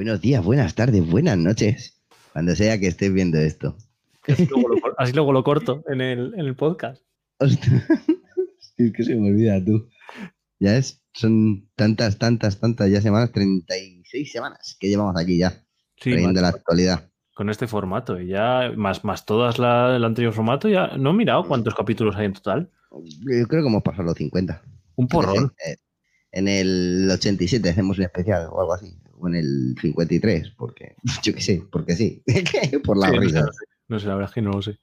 Buenos días, buenas tardes, buenas noches. Cuando sea que estés viendo esto. Así luego lo, corto en el, podcast. es que se me olvida tú. Ya es, son tantas, tantas, tantas ya semanas, 36 semanas que llevamos aquí ya. Sí, la actualidad. Con este formato, y ya más, más todas la, el anterior formato, ya no he mirado cuántos capítulos hay en total. Yo creo que hemos pasado los 50. Un porrón. Eh, en el 87 hacemos un especial o algo así. O en el 53, porque yo qué sé, porque sí. Por la risa. No sé, la verdad es que no lo sé.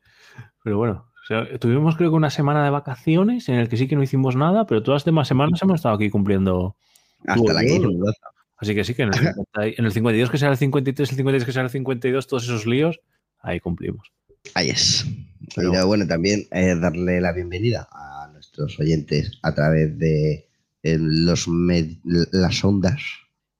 Pero bueno, tuvimos creo que una semana de vacaciones en el que sí que no hicimos nada, pero todas las demás semanas hemos estado aquí cumpliendo. Hasta la que Así que sí que en el, en el 52 que sea el 53, el 53 que sea el 52, todos esos líos, ahí cumplimos. Ahí es. Pero bueno, también eh, darle la bienvenida a nuestros oyentes a través de los las ondas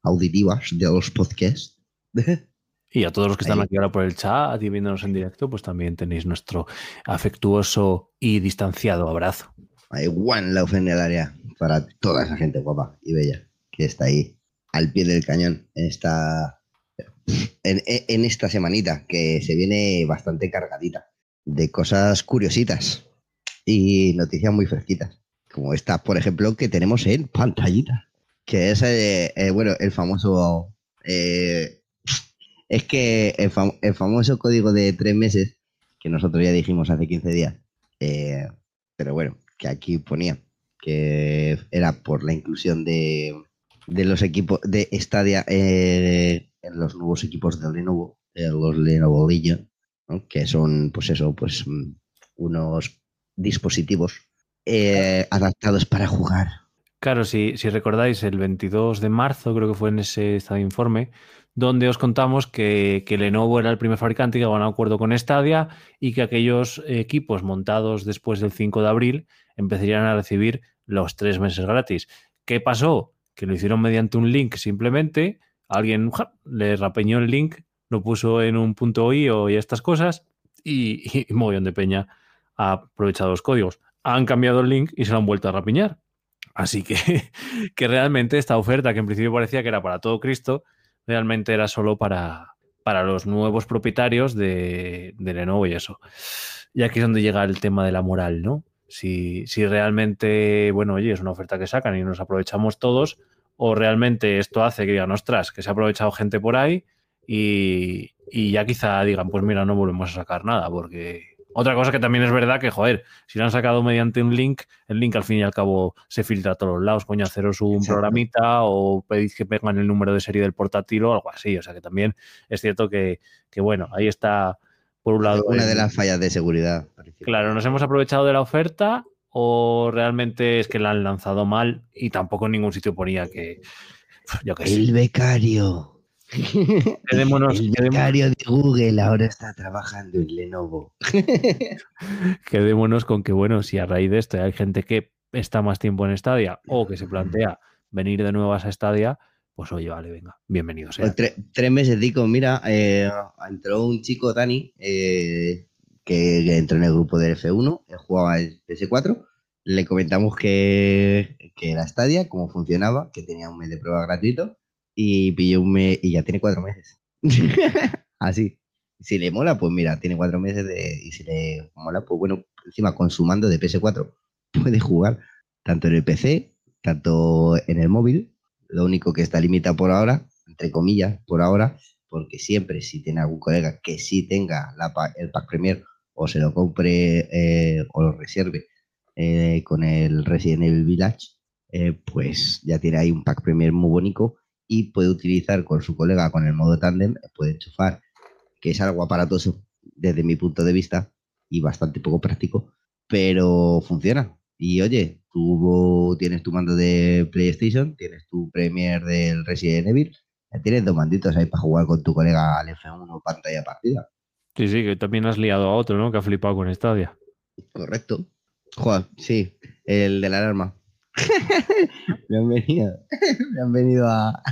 auditivas de los podcasts. Y a todos los que están aquí ahora por el chat y viéndonos en directo, pues también tenéis nuestro afectuoso y distanciado abrazo. Hay one love en el área para toda esa gente guapa y bella que está ahí al pie del cañón en esta, en, esta semanita que se viene bastante cargadita de cosas curiositas y noticias muy fresquitas. Como esta, por ejemplo, que tenemos en pantallita. Que es, eh, eh, bueno, el famoso eh, es que el, famoso código de tres meses, que nosotros ya dijimos hace 15 días, eh, pero bueno, que aquí ponía que era por la inclusión de, los equipos de Stadia eh, en los nuevos equipos de Lenovo, eh, los Lenovo Legion, que son, pues eso, pues mm, unos dispositivos adaptados para jugar. Claro, si, recordáis, el 22 de marzo, creo que fue en ese estado de informe, donde os contamos que, Lenovo era el primer fabricante que ganó un acuerdo con Stadia y que aquellos equipos montados después del 5 de abril empezarían a recibir los tres meses gratis. ¿Qué pasó? Que lo hicieron mediante un link simplemente, alguien le rapeñó el link, lo puso en un punto .io y estas cosas y, y de peña ha aprovechado los códigos. Han cambiado el link y se lo han vuelto a rapiñar. Así que, que realmente esta oferta, que en principio parecía que era para todo Cristo, realmente era solo para, para los nuevos propietarios de, de, Lenovo y eso. Y aquí es donde llega el tema de la moral, ¿no? Si, si realmente, bueno, oye, es una oferta que sacan y nos aprovechamos todos, o realmente esto hace que digan, ostras, que se ha aprovechado gente por ahí y, y ya quizá digan, pues mira, no volvemos a sacar nada, porque otra cosa que también es verdad que, joder, si lo han sacado mediante un link, el link al fin y al cabo se filtra a todos los lados. Coño, haceros un programita o pedís que pongan el número de serie del portátil o algo así. O sea que también es cierto que, bueno, ahí está, por un lado. Una de las fallas de seguridad. Claro, nos hemos aprovechado de la oferta o realmente es que la han lanzado mal y tampoco en ningún sitio ponía que. Yo el becario. Quedémonos, el becario de Google ahora está trabajando en Lenovo. Quedémonos con que, bueno, si a raíz de esto hay gente que está más tiempo en Stadia o que se plantea venir de nuevo a esa Stadia, pues oye, vale, venga, bienvenidos. Pues tres meses, digo, mira, eh, entró un chico, Dani, eh, que, entró en el grupo del F1, él jugaba el PS4, le comentamos que, que era Stadia, cómo funcionaba, que tenía un mes de prueba gratuito y pilló un mes y ya tiene cuatro meses. Así. Si le mola, pues mira, tiene cuatro meses de. Y si le mola, pues bueno, encima con su de PS4 puede jugar tanto en el PC, tanto en el móvil. Lo único que está limitado por ahora, entre comillas, por ahora, porque siempre si tiene algún colega que sí tenga el pack Premier o se lo compre eh, o lo reserve eh, con el Resident Evil Village, eh, pues ya tiene ahí un pack Premier muy bonito y puede utilizar con su colega con el modo tandem, puede enchufar, que es algo aparatoso desde mi punto de vista y bastante poco práctico, pero funciona. Y oye, tú tienes tu mando de PlayStation, tienes tu Premier del Resident Evil, tienes dos manditos ahí para jugar con tu colega al F1 pantalla partida. Sí, sí, que también has liado a otro, ¿no? Que ha flipado con Stadia. Correcto. Juan, sí, el de la alarma. me han venido, me han venido a,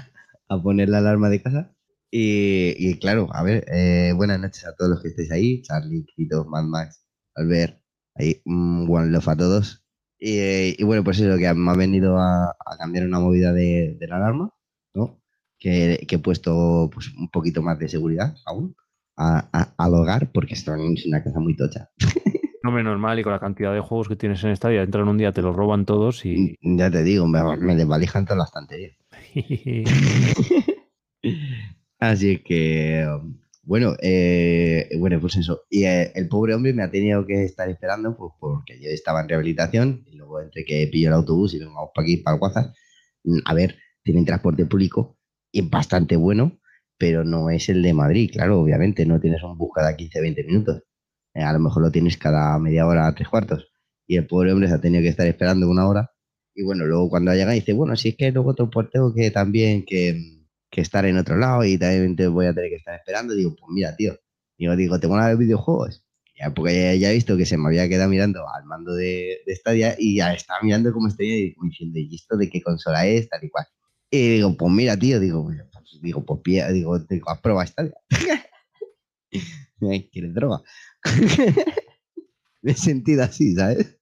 poner la alarma de casa. Y, claro, a ver, eh, buenas noches a todos los que estéis ahí. Charlie, Quito, Mad Max, Albert, ahí, un one love a todos. Y, bueno, pues eso, que me ha venido a, cambiar una movida de, la alarma, ¿no? que, he puesto pues, un poquito más de seguridad aún al hogar, porque esto es una casa muy tocha. No me normal y con la cantidad de juegos que tienes en esta vida, entran un día, te los roban todos y. Mm, ya te digo, me, me desvalijan toda la estantería. Así que, bueno, eh, bueno, pues eso. Y eh, el pobre hombre me ha tenido que estar esperando pues, porque yo estaba en rehabilitación y luego entre que pillo el autobús y vengo para aquí, para Guaza, mm, a ver, tienen transporte público y bastante bueno, pero no es el de Madrid, claro, obviamente, no tienes un bus cada 15, 20 minutos. Eh, a lo mejor lo tienes cada media hora, tres cuartos. Y el pobre hombre se ha tenido que estar esperando una hora. Y bueno, luego cuando llega dice, bueno, si es que luego tengo que también que, que, estar en otro lado y también te voy a tener que estar esperando. digo, pues mira, tío. Digo, digo, ¿te van a videojuegos? Ya, porque ya, he visto que se me había quedado mirando al mando de, de Stadia y ya estaba mirando cómo estoy y diciendo, ¿y esto de qué consola es? Tal y cual. Y digo, pues mira, tío, digo, pues, digo, pues digo, digo, has probado Stadia. ¿Quieres droga? Me he sentido así, ¿sabes?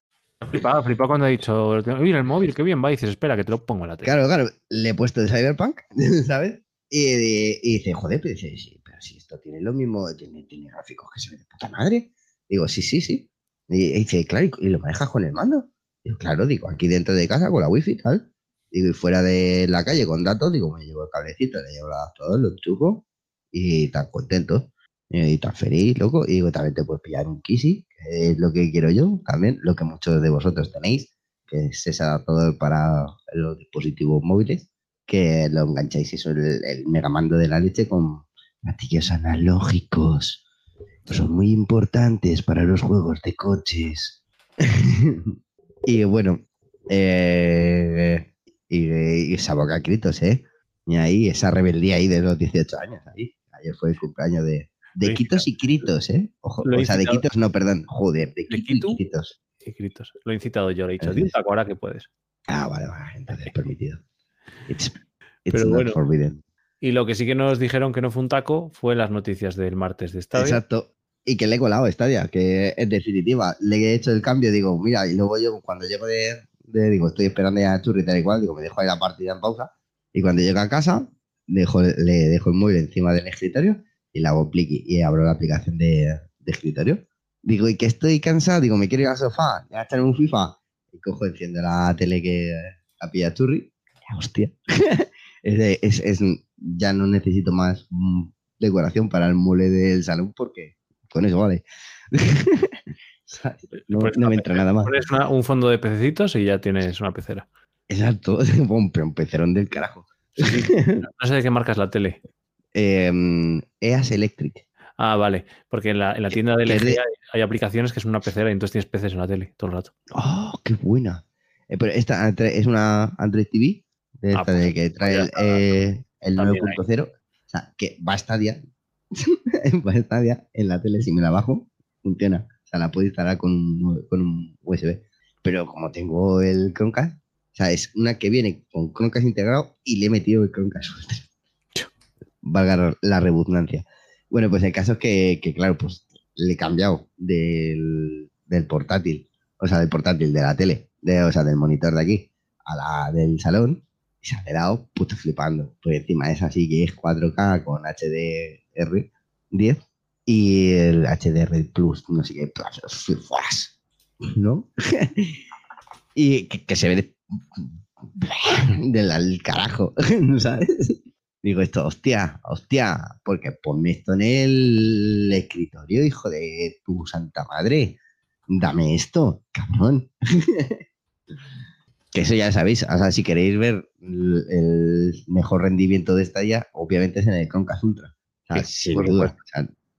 Flipado, flipado cuando ha dicho, mira el móvil, qué bien va, y dices, espera, que te lo pongo en la tele. Claro, claro, le he puesto el Cyberpunk, ¿sabes? Y, dice, joder, pero dice, sí, pero si esto tiene lo mismo, tiene, tiene gráficos que se ve de puta madre. Digo, sí, sí, sí. Y, dice, claro, ¿y lo manejas con el mando? Digo, claro, digo, aquí dentro de casa con la wifi, tal. Digo, y fuera de la calle con datos, digo, me llevo el cablecito, le llevo el adaptador, lo chupo y tan contento y tan feliz, loco. Y digo, también te puedes pillar un Kisi, que es lo que quiero yo, también, lo que muchos de vosotros tenéis, que es ese adaptador para los dispositivos móviles, que lo engancháis eso, el, el megamando de la leche con gatillos analógicos. Son muy importantes para los juegos de coches. y bueno, eh, y, esa boca gritos, ¿eh? Y ahí, esa rebeldía ahí de los 18 años, ahí. Ayer fue el cumpleaños de, de quitos y critos, ¿eh? Ojo, o sea, de quitos no, perdón. Joder, de quitos y critos. Y critos. Lo he incitado yo, le he dicho, di un taco ahora que puedes. Ah, vale, vale, entonces es permitido. It's, Pero not bueno, forbidden. Y lo que sí que nos dijeron que no fue un taco fue las noticias del martes de Stadia. Exacto. Y que le he colado Stadia, que en definitiva le he hecho el cambio, digo, mira, y luego yo cuando llego de, de digo, estoy esperando ya a Churri tal y cual, digo, me dejo ahí la partida en pausa. Y cuando llego a casa, dejo, le dejo el móvil encima del escritorio y la hago y abro la aplicación de, escritorio. Digo, y que estoy cansado, digo, me quiero ir al sofá, a echar un FIFA. Y cojo, enciendo la tele que la pilla Churri. Hostia. es, es, ya no necesito más decoración para el mole del salón porque con eso vale. no, pues me entra nada más. Pones un fondo de pececitos y ya tienes una pecera. Exacto, un, un pecerón del carajo. no sé de qué marcas la tele. Em, EAS Electric. Ah, vale, porque en la, tienda de LG hay, aplicaciones que son una pecera y entonces tienes peces en la tele todo el rato. ¡Oh, qué buena! Eh, pero esta es una Android TV, de, ah, pues que trae el, eh, el 9.0, o sea, que va a Stadia, va a Stadia en la tele, si me la bajo, funciona. O sea, la puedo instalar con, con un USB. Pero como tengo el Chromecast, o sea, es una que viene con Chromecast integrado y le he metido el Chromecast valga la redundancia. Bueno, pues el caso es que, claro, pues le he cambiado del, portátil, o sea, del portátil de la tele, de, o sea, del monitor de aquí a la del salón y se ha quedado puto flipando. Pues encima es así que es 4K con HDR10 y el HDR Plus, no sé qué, ¿no? y que, se ve de, del carajo, ¿sabes? Digo esto, hostia, hostia, porque ponme esto en el escritorio, hijo de tu santa madre. Dame esto, cabrón. que eso ya sabéis, o sea, si queréis ver el mejor rendimiento de esta ya, obviamente es en el Chromecast Ultra.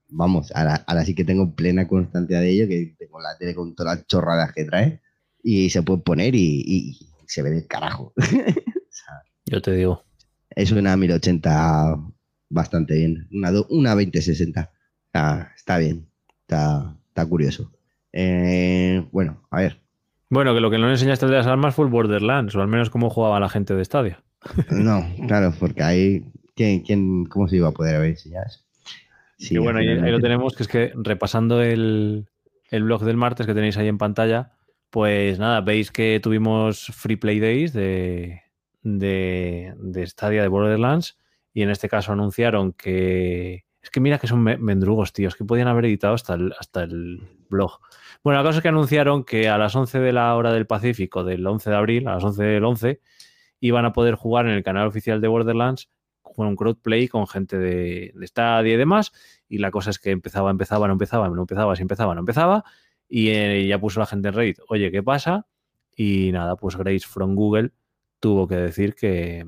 vamos, ahora, sí que tengo plena constancia de ello, que tengo la tele con todas las chorradas que trae y se puede poner y, se ve del carajo. Yo te digo. Es una 1080 bastante bien. Una, una 2060. Está, está bien. Está, está curioso. Eh, bueno, a ver. Bueno, que lo que no enseñaste de las armas fue el Borderlands, o al menos cómo jugaba la gente de Stadia. No, claro, porque ahí. ¿quién, quién, ¿Cómo se iba a poder haber enseñado eso? Sí, y bueno, ahí, ahí, lo tenemos, que es que repasando el, el blog del martes que tenéis ahí en pantalla, pues nada, veis que tuvimos Free Play Days de, de, Stadia de Borderlands y en este caso anunciaron que... Es que mira que son mendrugos, tío, es que podían haber editado hasta el, hasta el blog. Bueno, la cosa es que anunciaron que a las 11 de la hora del Pacífico del 11 de abril, a las 11 del 11, iban a poder jugar en el canal oficial de Borderlands con un crowdplay con gente de, de Stadia y demás. Y la cosa es que empezaba, empezaba, no empezaba, no empezaba, si empezaba, no empezaba. Y eh, ya puso la gente en Reddit, oye, ¿qué pasa? Y nada, pues Grace from Google tuvo que decir que,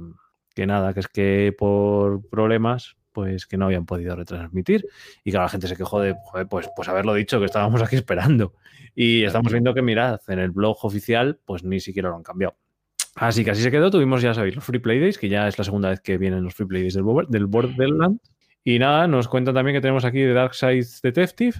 que nada, que es que por problemas pues que no habían podido retransmitir y que la gente se quejó de, pues, pues haberlo dicho, que estábamos aquí esperando. Y estamos viendo que, mirad, en el blog oficial, pues ni siquiera lo han cambiado. Así que así se quedó. Tuvimos, ya sabéis, los Free Play Days, que ya es la segunda vez que vienen los Free Play Days del, del Borderland. Y nada, nos cuentan también que tenemos aquí de Dark Side Detective,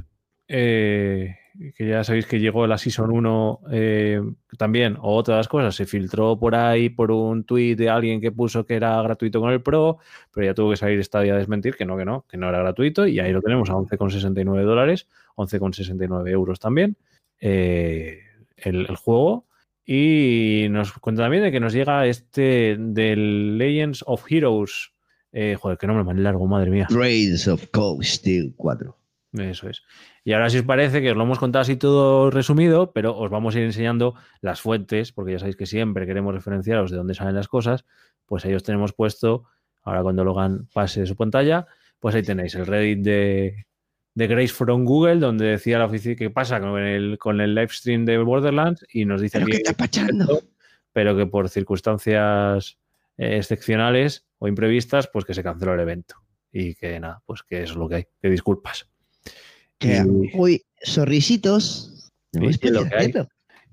eh, que ya sabéis que llegó la Season 1 eh, también, o otras cosas, se filtró por ahí por un tweet de alguien que puso que era gratuito con el Pro, pero ya tuvo que salir esta día a desmentir que no, que no, que no era gratuito, y ahí lo tenemos a 11,69 dólares, 11,69 euros también, eh, el, juego. Y nos cuenta también de que nos llega este del Legends of Heroes. Eh, joder, qué nombre más largo, madre mía. Raids of Cold Steel 4. Eso es. Y ahora si os parece que os lo hemos contado así todo resumido, pero os vamos a ir enseñando las fuentes, porque ya sabéis que siempre queremos referenciaros de dónde salen las cosas, pues ahí os tenemos puesto, ahora cuando Logan pase su pantalla, pues ahí tenéis el Reddit de, Grace from Google, donde decía la oficina qué pasa con el, con el live stream de Borderlands y nos dice que, está pachando? pero que por circunstancias eh, excepcionales o imprevistas, pues que se canceló el evento. Y que nada, pues que eso es lo que hay, que disculpas. Uy, sorrisitos.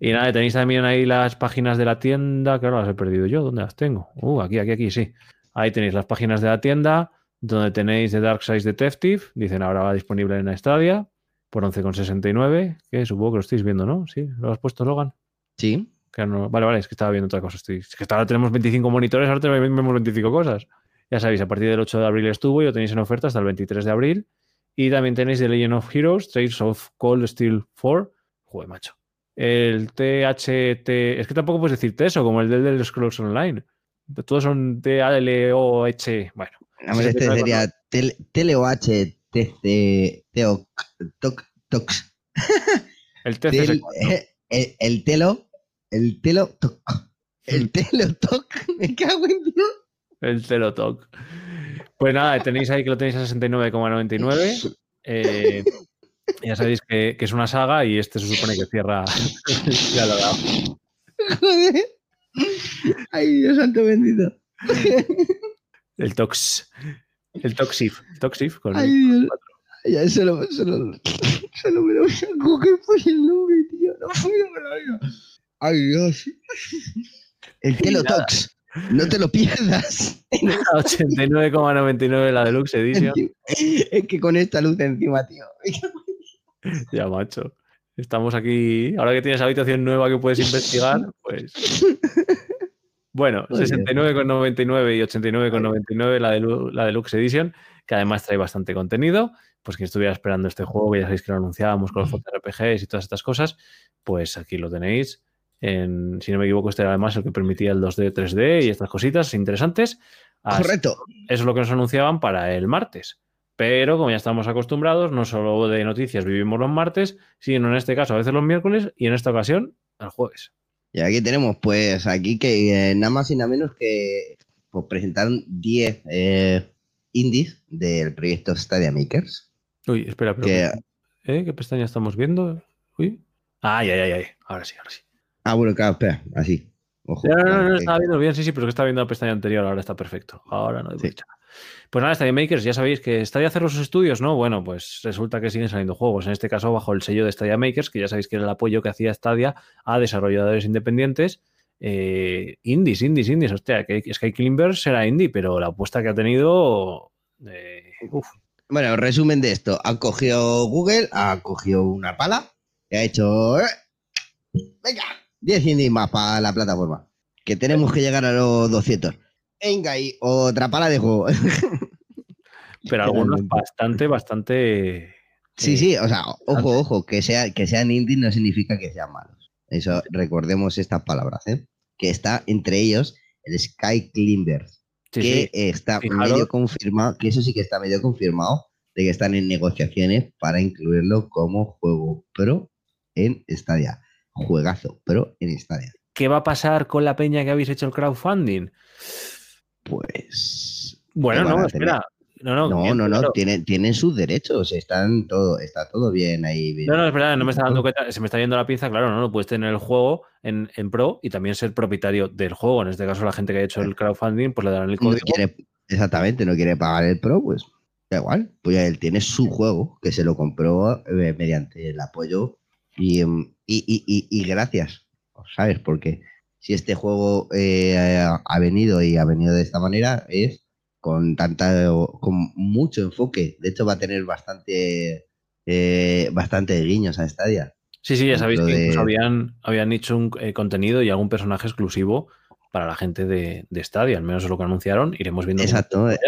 Y nada, tenéis también ahí las páginas de la tienda, que ahora las he perdido yo. ¿Dónde las tengo? Uh, aquí, aquí, aquí, sí. Ahí tenéis las páginas de la tienda, donde tenéis The Dark Side Detective. Dicen ahora va disponible en Stadia por 11,69. Que supongo que lo estáis viendo, ¿no? Sí, ¿lo has puesto, Logan? Sí. vale, vale, es que estaba viendo otra cosa. Estoy, es que ahora tenemos 25 monitores, ahora tenemos 25 cosas. Ya sabéis, a partir del 8 de abril estuvo y lo tenéis en oferta hasta el 23 de abril. Y también tenéis The Legend of Heroes, Trails of Cold Steel 4. Joder, macho. El THT. Es que tampoco puedes decirte eso, como el del, del Scrolls Online. Todos son T-A-L-O-H. Bueno. este sería T-L-O-H, T-C, Tox. El TC. El, el Telo. El Telo. El Telo Toc. Me cago en Dios. El Telo Toc. Pues nada, tenéis ahí que lo tenéis a 69,99. Eh, ya sabéis que, es una saga y este se supone que cierra. ya lo he dado. Joder. Ay, Dios santo bendito. El Tox. El Toxif. Toxif con Ay, Dios. Ya, solo, solo, solo me lo voy a coger por el nombre, tío. No puedo, Ay, Dios. El Telotox. No te lo pierdas. 89,99 la Deluxe Edition. Es que con esta luz encima, tío. Ya, macho. Estamos aquí. Ahora que tienes habitación nueva que puedes investigar, pues. Bueno, 69,99 y 89,99 la, la Deluxe Edition, que además trae bastante contenido. Pues quien estuviera esperando este juego, que ya sabéis que lo anunciábamos con los JRPGs y todas estas cosas, pues aquí lo tenéis si no me equivoco, este era además el que permitía el 2D, 3D y estas cositas interesantes. Correcto. Eso es lo que nos anunciaban para el martes. Pero como ya estamos acostumbrados, no solo de noticias vivimos los martes, sino en este caso a veces los miércoles y en esta ocasión el jueves. Y aquí tenemos, pues, aquí que eh, nada más y nada menos que pues, presentaron 10 eh, indies del proyecto Stadia Makers. Uy, espera, pero. ¿eh? ¿Qué pestaña estamos viendo? Uy. Ay, ay, ay, ay. Ahora sí, ahora sí. Ah, bueno, claro, espera, así. Ojo, no, no, no, estaba viendo bien, sí, sí, pero que estaba viendo la pestaña anterior, ahora está perfecto. Ahora no sí. Pues nada, Stadia Makers, ya sabéis que Stadia hacer los estudios, ¿no? Bueno, pues resulta que siguen saliendo juegos. En este caso, bajo el sello de Stadia Makers, que ya sabéis que era el apoyo que hacía Stadia a desarrolladores independientes. Eh, indies, indies, indies. Hostia, que Sky Climbers será indie, pero la apuesta que ha tenido. Eh, uf. Bueno, resumen de esto: ha cogido Google, ha cogido una pala y ha hecho. Eh, ¡Venga! 10 indies más para la plataforma. Que tenemos que llegar a los 200. Venga, y otra pala de juego. Pero algunos bastante, bastante. Sí, sí, o sea, ojo, ojo, que, sea, que sean indies no significa que sean malos. Eso, recordemos estas palabras, ¿eh? Que está entre ellos el Sky Climber. que está medio confirmado, que eso sí que está medio confirmado, de que están en negociaciones para incluirlo como juego pro en Stadia. Juegazo, pro en Stadia. ¿Qué va a pasar con la peña que habéis hecho el crowdfunding? Pues. Bueno, no, espera. No, no, no, no, tienen, tienen, sus derechos, están todo, está todo bien ahí. No, no, espera, no me está dando cuenta, se me está yendo la pinza, claro, no, no puedes tener el juego en, Pro y también ser propietario del juego. En este caso, la gente que ha hecho el crowdfunding, pues le darán el código. exactamente, no quiere pagar el Pro, pues da igual, pues él tiene su juego que se lo compró eh, mediante el apoyo em, y, y, gracias, ¿sabes? Porque si este juego eh, ha venido y ha venido de esta manera es con tanta con mucho enfoque. De hecho, va a tener bastante eh, bastante guiños a Stadia. Sí, sí, ya sabéis que habían, habían hecho un eh, contenido y algún personaje exclusivo para la gente de, de Stadia, al menos es lo que anunciaron. Iremos viendo. Exacto, eh,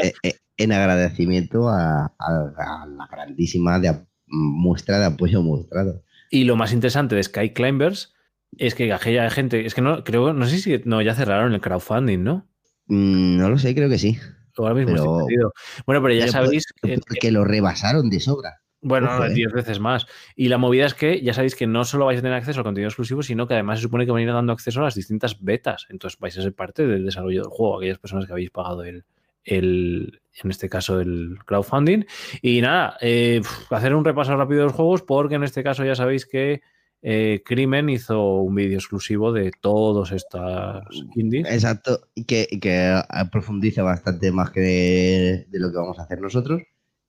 en agradecimiento a, la grandísima muestra de apoyo mostrado. Y lo más interesante de Sky Climbers es que aquella gente, es que no, creo, no sé si no, ya cerraron el crowdfunding, ¿no? Mm, no lo sé, creo que sí. Ahora mismo Bueno, pero ya sabéis que, lo rebasaron de sobra. Bueno, 10 ¿eh? veces más. Y la movida es que ya sabéis que no solo vais a tener acceso al contenido exclusivo, sino que además se supone que van a ir dando acceso a las distintas betas. Entonces vais a ser parte del desarrollo del juego, aquellas personas que habéis pagado el, el en este caso el crowdfunding. Y nada, eh, hacer un repaso rápido de los juegos, porque en este caso ya sabéis que eh, Crimen hizo un vídeo exclusivo de todos estos indies. Exacto, y que, que profundiza bastante más que de, lo que vamos a hacer nosotros.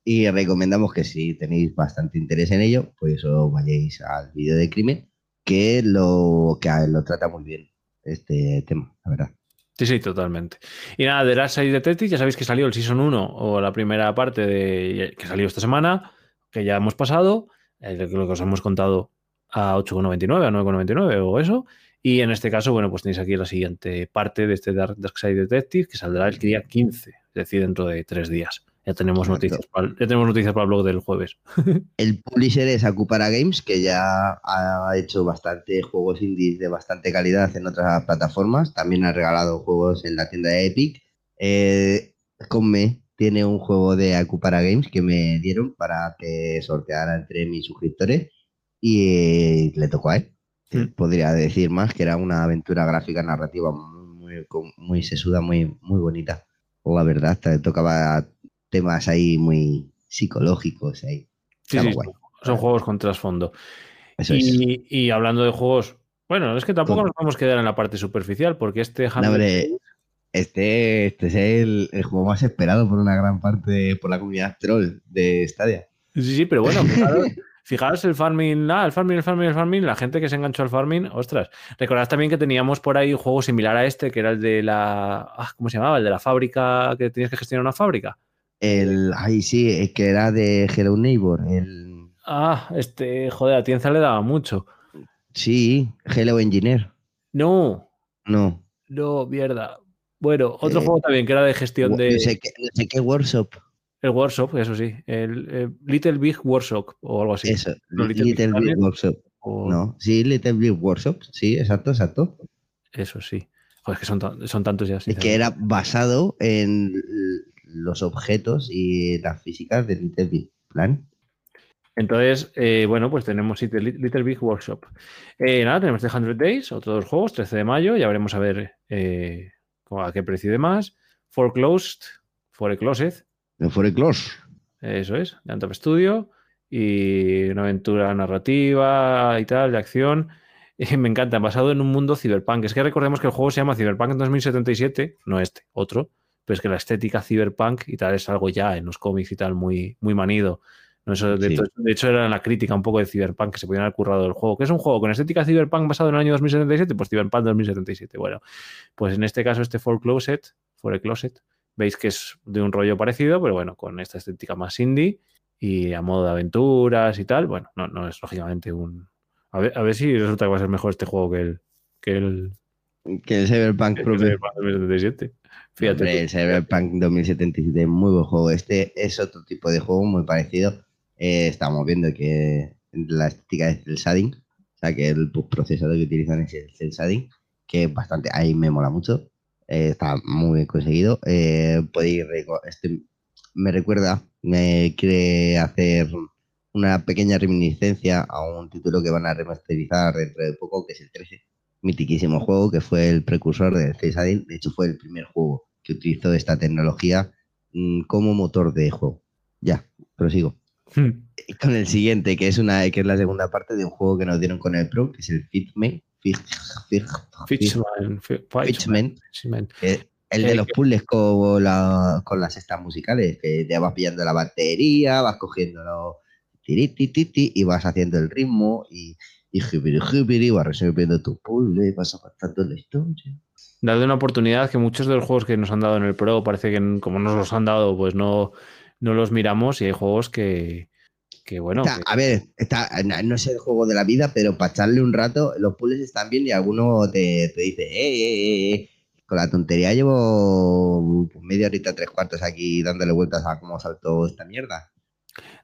Y recomendamos que si tenéis bastante interés en ello, pues os vayáis al vídeo de Crimen, que lo, que lo trata muy bien este tema, la verdad. Sí, sí, totalmente. Y nada, de Last Side Detective, ya sabéis que salió el Season 1 o la primera parte de que salió esta semana, que ya hemos pasado, eh, lo que os hemos contado a 8,99, a 9,99 o eso. Y en este caso, bueno, pues tenéis aquí la siguiente parte de este Dark, Side Detective que saldrá el día 15, es decir, dentro de tres días. Ya tenemos, noticias para, ya tenemos noticias para el blog del jueves. El publisher es Acupara Games, que ya ha hecho bastante juegos indies de bastante calidad en otras plataformas. También ha regalado juegos en la tienda de Epic. Eh, Conme tiene un juego de Acupara Games que me dieron para que sorteara entre mis suscriptores y le tocó a él. Hmm. Podría decir más que era una aventura gráfica narrativa muy, muy, sesuda, muy, muy bonita. La verdad, tocaba temas ahí muy psicológicos. Ahí. son juegos con trasfondo. Y, y, hablando de juegos, bueno, es que tampoco nos vamos a quedar en la parte superficial, porque este este, este es el, el, juego más esperado por una gran parte, por la comunidad troll de Stadia. Sí, sí, pero bueno, Fijaros el farming, ah, el farming, el farming, el farming, la gente que se enganchó al farming, ostras. Recordad también que teníamos por ahí un juego similar a este, que era el de la. Ah, ¿Cómo se llamaba? El de la fábrica, que tenías que gestionar una fábrica. El. Ay, sí, que era de Hello Neighbor. El... Ah, este, joder, a Tienza le daba mucho. Sí, Hello Engineer. No. No. No, mierda. Bueno, otro eh, juego también que era de gestión de. No sé qué workshop. El workshop, eso sí. El, eh, Little Big Workshop o algo así. Eso, Little, Big Workshop. No, sí, Little Big Workshop, sí, exacto, exacto. Eso sí. Joder, es que son, son tantos ya. Que era basado en los objetos y las físicas de Little Big Plan. Entonces, eh, bueno, pues tenemos Little Big Workshop. Eh, nada, tenemos The 100 Days, otros dos juegos, 13 de mayo, ya veremos a ver a qué precio de más. For Closed, For a Closet, de For Close. Eso es, de Antop Studio. Y una aventura narrativa y tal, de acción. me encanta, basado en un mundo cyberpunk. Es que recordemos que el juego se llama Cyberpunk en 2077, no este, otro. Pero es que la estética cyberpunk y tal es algo ya en los cómics y tal muy, muy manido. de, hecho, era la crítica un poco de Cyberpunk que se podían haber currado del juego. que es un juego con estética Cyberpunk basado en el año 2077? Pues Cyberpunk 2077. Bueno, pues en este caso, este For Closet, For a Closet, Veis que es de un rollo parecido, pero bueno, con esta estética más indie y a modo de aventuras y tal. Bueno, no, no es lógicamente un. A ver, a ver si resulta que va a ser mejor este juego que el. Que el, que el Cyberpunk propio. El Cyberpunk 2077. Fíjate. el Cyberpunk 2077 muy buen juego. Este es otro tipo de juego muy parecido. Eh, estamos viendo que la estética es el shading, o sea que el procesador que utilizan es el shading, que bastante, ahí me mola mucho. Eh, está muy bien conseguido. Eh, podéis este, me recuerda, me quiere hacer una pequeña reminiscencia a un título que van a remasterizar dentro de poco, que es el 13. Mitiquísimo juego que fue el precursor del Cesaril. De hecho, fue el primer juego que utilizó esta tecnología mm, como motor de juego. Ya, prosigo. Hmm. Con el siguiente, que es una que es la segunda parte de un juego que nos dieron con el Pro, que es el Fitman. Fitman. El de los puzzles con, con las estas musicales, que ya vas pillando la batería, vas cogiendo los y vas haciendo el ritmo y, y y vas resolviendo tu puzzle, vas avanzando la historia. Darle una oportunidad que muchos de los juegos que nos han dado en el Pro parece que como nos los han dado, pues no, no los miramos y hay juegos que, que bueno. A ver, está, no es el juego de la vida, pero para echarle un rato, los puzzles están bien y alguno te, te dice, eh, eh, eh, con la tontería llevo media horita, tres cuartos aquí dándole vueltas a cómo saltó esta mierda.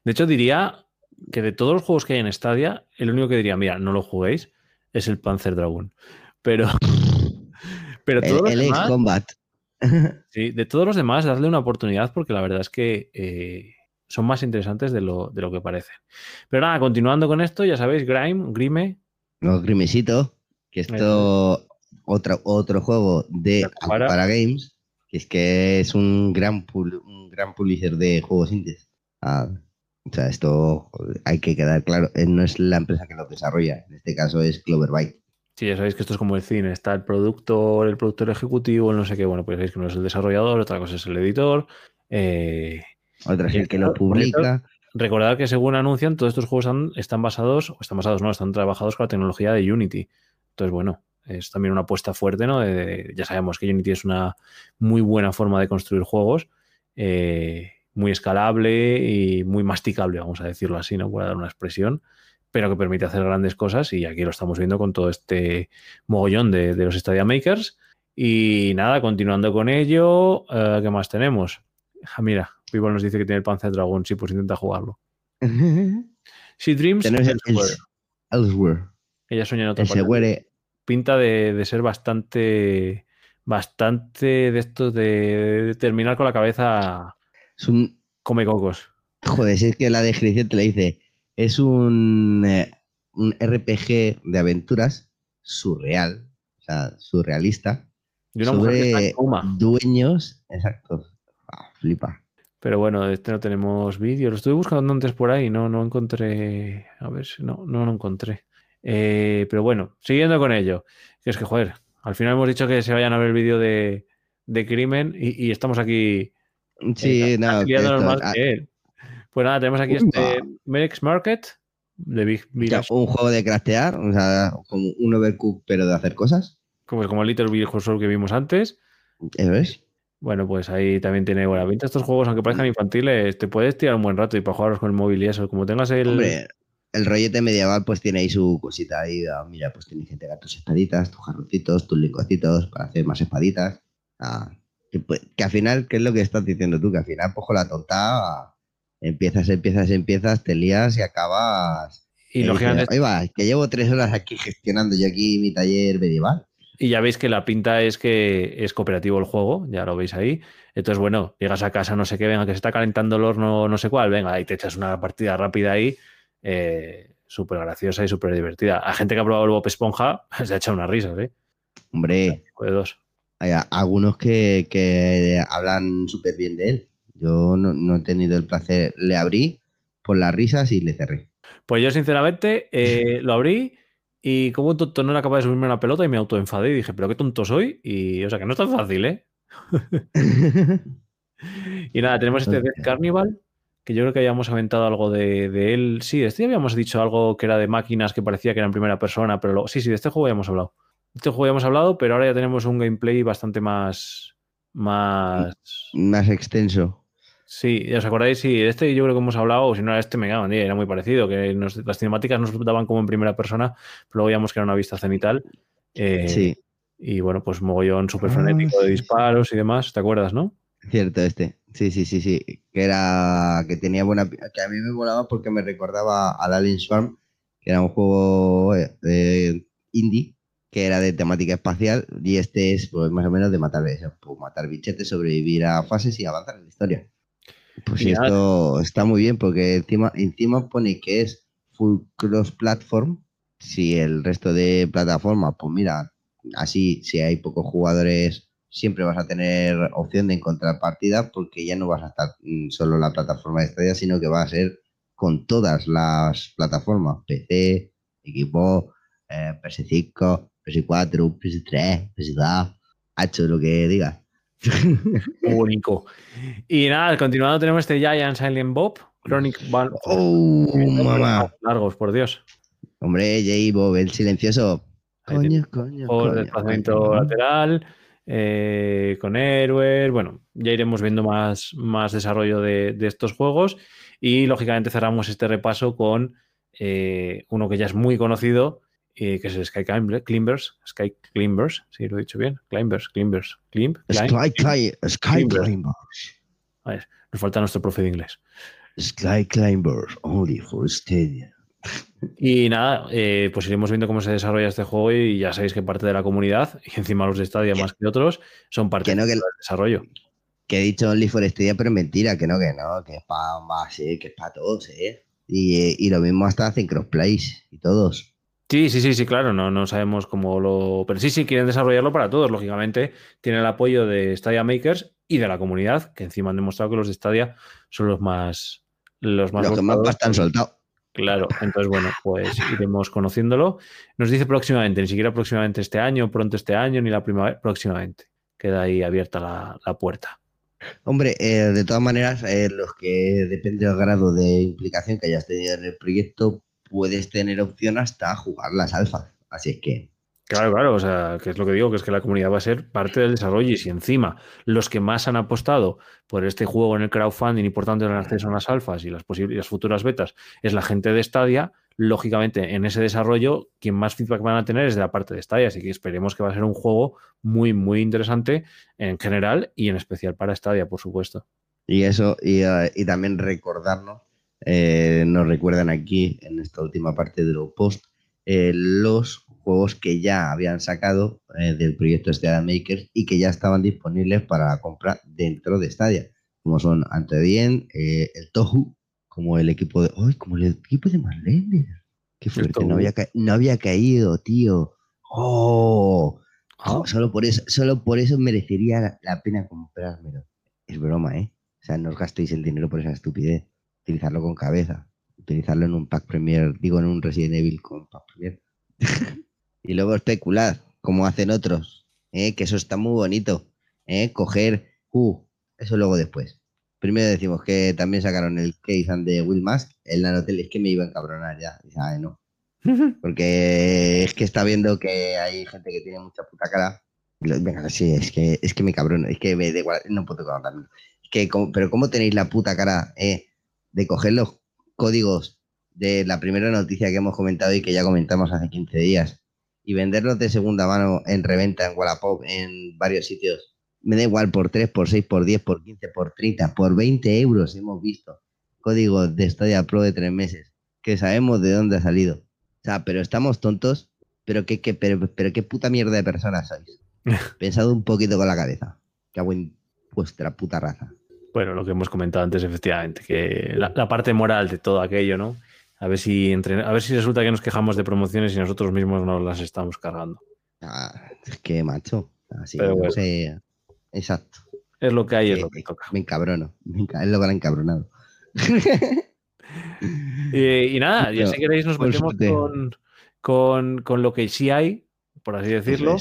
De hecho, diría que de todos los juegos que hay en Stadia, el único que diría, mira, no lo juguéis, es el Panzer Dragon. Pero. pero todos el, los demás, Combat. sí, de todos los demás, darle una oportunidad porque la verdad es que eh, son más interesantes de lo, de lo que parecen. Pero nada, continuando con esto, ya sabéis, Grime, Grime. No, Grimecito, que esto otro, otro juego de para Games, que es que es un gran, un gran publisher de juegos indies. Ah, o sea, esto hay que quedar claro, eh, no es la empresa que lo desarrolla, en este caso es Clover Byte. Sí, ya sabéis que esto es como el cine, está el productor, el productor ejecutivo, no sé qué, bueno, pues sabéis que uno es el desarrollador, otra cosa es el editor. Eh, otra es el que lo publica. Recordad que según anuncian, todos estos juegos están, basados, o están basados, no, están trabajados con la tecnología de Unity. Entonces, bueno, es también una apuesta fuerte, ¿no? ya sabemos que Unity es una muy buena forma de construir juegos, eh, muy escalable y muy masticable, vamos a decirlo así, ¿no? Para dar una expresión, pero que permite hacer grandes cosas y aquí lo estamos viendo con todo este mogollón de, los Stadia Makers. Y nada, continuando con ello, eh, ¿qué más tenemos? Ah, mira, Vivo nos dice que tiene el Panzer Dragon, sí, pues intenta jugarlo. Si Dreams Elsewhere. Ella sueña en otra parte pinta de, ser bastante, bastante de esto de terminar con la cabeza es un... come cocos. Joder, si es que la descripción te la dice, es un, eh, un RPG de aventuras surreal, o sea, surrealista, de una sobre dueños, exacto, ah, flipa. Pero bueno, este no tenemos vídeo. Lo estuve buscando antes por ahí, no, no encontré. A ver si no, no lo encontré. Eh, pero bueno, siguiendo con ello, que es que, joder, al final hemos dicho que se vayan a ver el vídeo de, crimen y, estamos aquí. Sí, eh, nada. Pues nada, tenemos aquí este Mex Market de Big, Un juego de craftear, o sea, como un overcook, pero de hacer cosas. Como, como el Little Big Horror que vimos antes. ¿Eso es? Bueno, pues ahí también tiene buena pinta. Estos juegos, aunque parezcan infantiles, te puedes tirar un buen rato y para jugarlos con el móvil y eso. Como tengas el el rollete medieval pues tiene ahí su cosita ahí, ah, mira, pues tienes que entregar tus espaditas, tus jarrocitos, tus lingocitos para hacer más espaditas. Ah, pues, que, al final, ¿qué es lo que estás diciendo tú? Que al final, poco la tonta, empiezas, empiezas, empiezas, te lías y acabas. Y lógicamente. Ahí va, que llevo tres horas aquí gestionando yo aquí mi taller medieval. Y ya veis que la pinta es que es cooperativo el juego, ya lo veis ahí. Entonces, bueno, llegas a casa, no sé qué, venga, que se está calentando el horno, no sé cuál, venga, ahí te echas una partida rápida ahí eh, súper graciosa y súper divertida. A gente que ha probado el Bob Esponja se ha echado unas risas, ¿eh? Hombre. dos. Hay algunos que, hablan súper bien de él. Yo no, he tenido el placer. Le abrí por las risas y le cerré. Pues yo, sinceramente, eh, lo abrí y como un tonto no era capaz de subirme una pelota y me autoenfadé y dije, pero qué tonto soy. Y, o sea, que no es tan fácil, ¿eh? y nada, tenemos este Death Carnival, que yo creo que habíamos aventado algo de, él. Sí, de este habíamos dicho algo que era de máquinas que parecía que era en primera persona, pero luego, sí, sí, de este juego habíamos hablado. Este juego habíamos hablado, pero ahora ya tenemos un gameplay bastante más. más. más extenso. Sí, ¿os acordáis? Sí, de este yo creo que hemos hablado, o si no era este, me cago era muy parecido, que las cinemáticas nos daban como en primera persona, pero luego veíamos que era una vista cenital. Eh, sí. Y bueno, pues mogollón súper frenético de ah, disparos y demás, ¿te acuerdas, no? Cierto, este. Sí, sí, sí, sí. Que era. que tenía buena. que a mí me volaba porque me recordaba al Alien Swarm, que era un juego eh, indie, que era de temática espacial, y este es pues, más o menos de matar, pues, matar bichetes, sobrevivir a fases y avanzar en la historia. Pues esto está muy bien porque encima, encima pone que es full cross platform. Si el resto de plataformas, pues mira, así si hay pocos jugadores, siempre vas a tener opción de encontrar partidas porque ya no vas a estar mm, solo en la plataforma de estrella, sino que va a ser con todas las plataformas, PC, equipo, eh, PS5, PS4, PS3, PS2, hecho lo que digas. Único. Y nada, continuando tenemos este Giant Silent Bob, Chronic Ball. ¡Oh, mamá! Largos, por Dios. Hombre, J. Bob, el silencioso. Coño, coño, Por desplazamiento lateral, eh, con héroes. Bueno, ya iremos viendo más, más desarrollo de, estos juegos. Y lógicamente cerramos este repaso con eh, uno que ya es muy conocido, que es el Sky Climbers, Sky Climbers, si lo he dicho bien, Climbers, Climbers, Climb, Sky, Sky Climbers. A ver, nos falta nuestro profe de inglés. Sky Climbers, only for Stadia. Y nada, eh, pues iremos viendo cómo se desarrolla este juego y ya sabéis que parte de la comunidad, y encima los de Stadia más que otros, son parte del desarrollo. Que he dicho Only for Stadia, pero es mentira, que no, que no, que es para que es para todos, ¿eh? Y, y, lo mismo hasta hacen crossplays y todos. Sí, sí, sí, sí, claro, no, no sabemos cómo lo. Pero sí, sí, quieren desarrollarlo para todos. Lógicamente, tienen el apoyo de Stadia Makers y de la comunidad, que encima han demostrado que los de Stadia son los más. Los más. Los que más están soltados. Claro, entonces bueno, pues iremos conociéndolo. Nos dice próximamente, ni siquiera próximamente este año, pronto este año, ni la primavera, próximamente. Queda ahí abierta la, puerta. Hombre, eh, de todas maneras, eh, los que depende del grado de implicación que hayas tenido en el proyecto, puedes tener opción hasta jugar las alfas. Así es que. Claro, claro, o sea, que es lo que digo, que es que la comunidad va a ser parte del desarrollo y si encima los que más han apostado por este juego en el crowdfunding y por tanto en el acceso a las alfas y las posibles futuras betas es la gente de Stadia, lógicamente en ese desarrollo quien más feedback van a tener es de la parte de Stadia, así que esperemos que va a ser un juego muy, muy interesante en general y en especial para Stadia, por supuesto. Y eso, y, eh, y también recordarnos eh, nos recuerdan aquí en esta última parte de los post eh, los juegos que ya habían sacado eh, del proyecto Stadia Makers y que ya estaban disponibles para la compra dentro de Stadia, como son Antedien, el Tohu, como el equipo de. ¡Ay! Como el equipo de Marlene. Qué fuerte, no había, no había caído, tío. ¡Oh! Ah. Solo, por eso, solo por eso merecería la pena comprármelo. Es broma, ¿eh? O sea, no os gastéis el dinero por esa estupidez utilizarlo con cabeza, utilizarlo en un pack premier, digo en un Resident Evil con pack premier. y luego especular, como hacen otros, ¿eh? que eso está muy bonito. ¿eh? Coger, uh, eso luego después. Primero decimos que también sacaron el case de Will Mask, el Nanotel, es que me iba a encabronar ya. No. Porque es que está viendo que hay gente que tiene mucha puta cara. Venga, sí, es que, es que me cabrón, es que me da igual, no puedo contarlo. Es que, pero ¿cómo tenéis la puta cara, eh? De coger los códigos de la primera noticia que hemos comentado y que ya comentamos hace 15 días y venderlos de segunda mano en reventa en Wallapop en varios sitios. Me da igual por 3, por 6, por 10, por 15, por 30, por 20 euros hemos visto códigos de Stadia Pro de tres meses que sabemos de dónde ha salido. O sea, pero estamos tontos, pero qué, qué, pero, pero qué puta mierda de personas sois. Pensado un poquito con la cabeza. Hago en vuestra puta raza. Bueno, lo que hemos comentado antes, efectivamente, que la, parte moral de todo aquello, ¿no? A ver si entre, a ver si resulta que nos quejamos de promociones y nosotros mismos nos las estamos cargando. Ah, es que macho. Así no sé. Exacto. Es lo que hay, es lo que toca. Me encabrono. es lo que han encabronado. y, nada, ya si queréis nos metemos con, con, lo que sí hay, por así decirlo,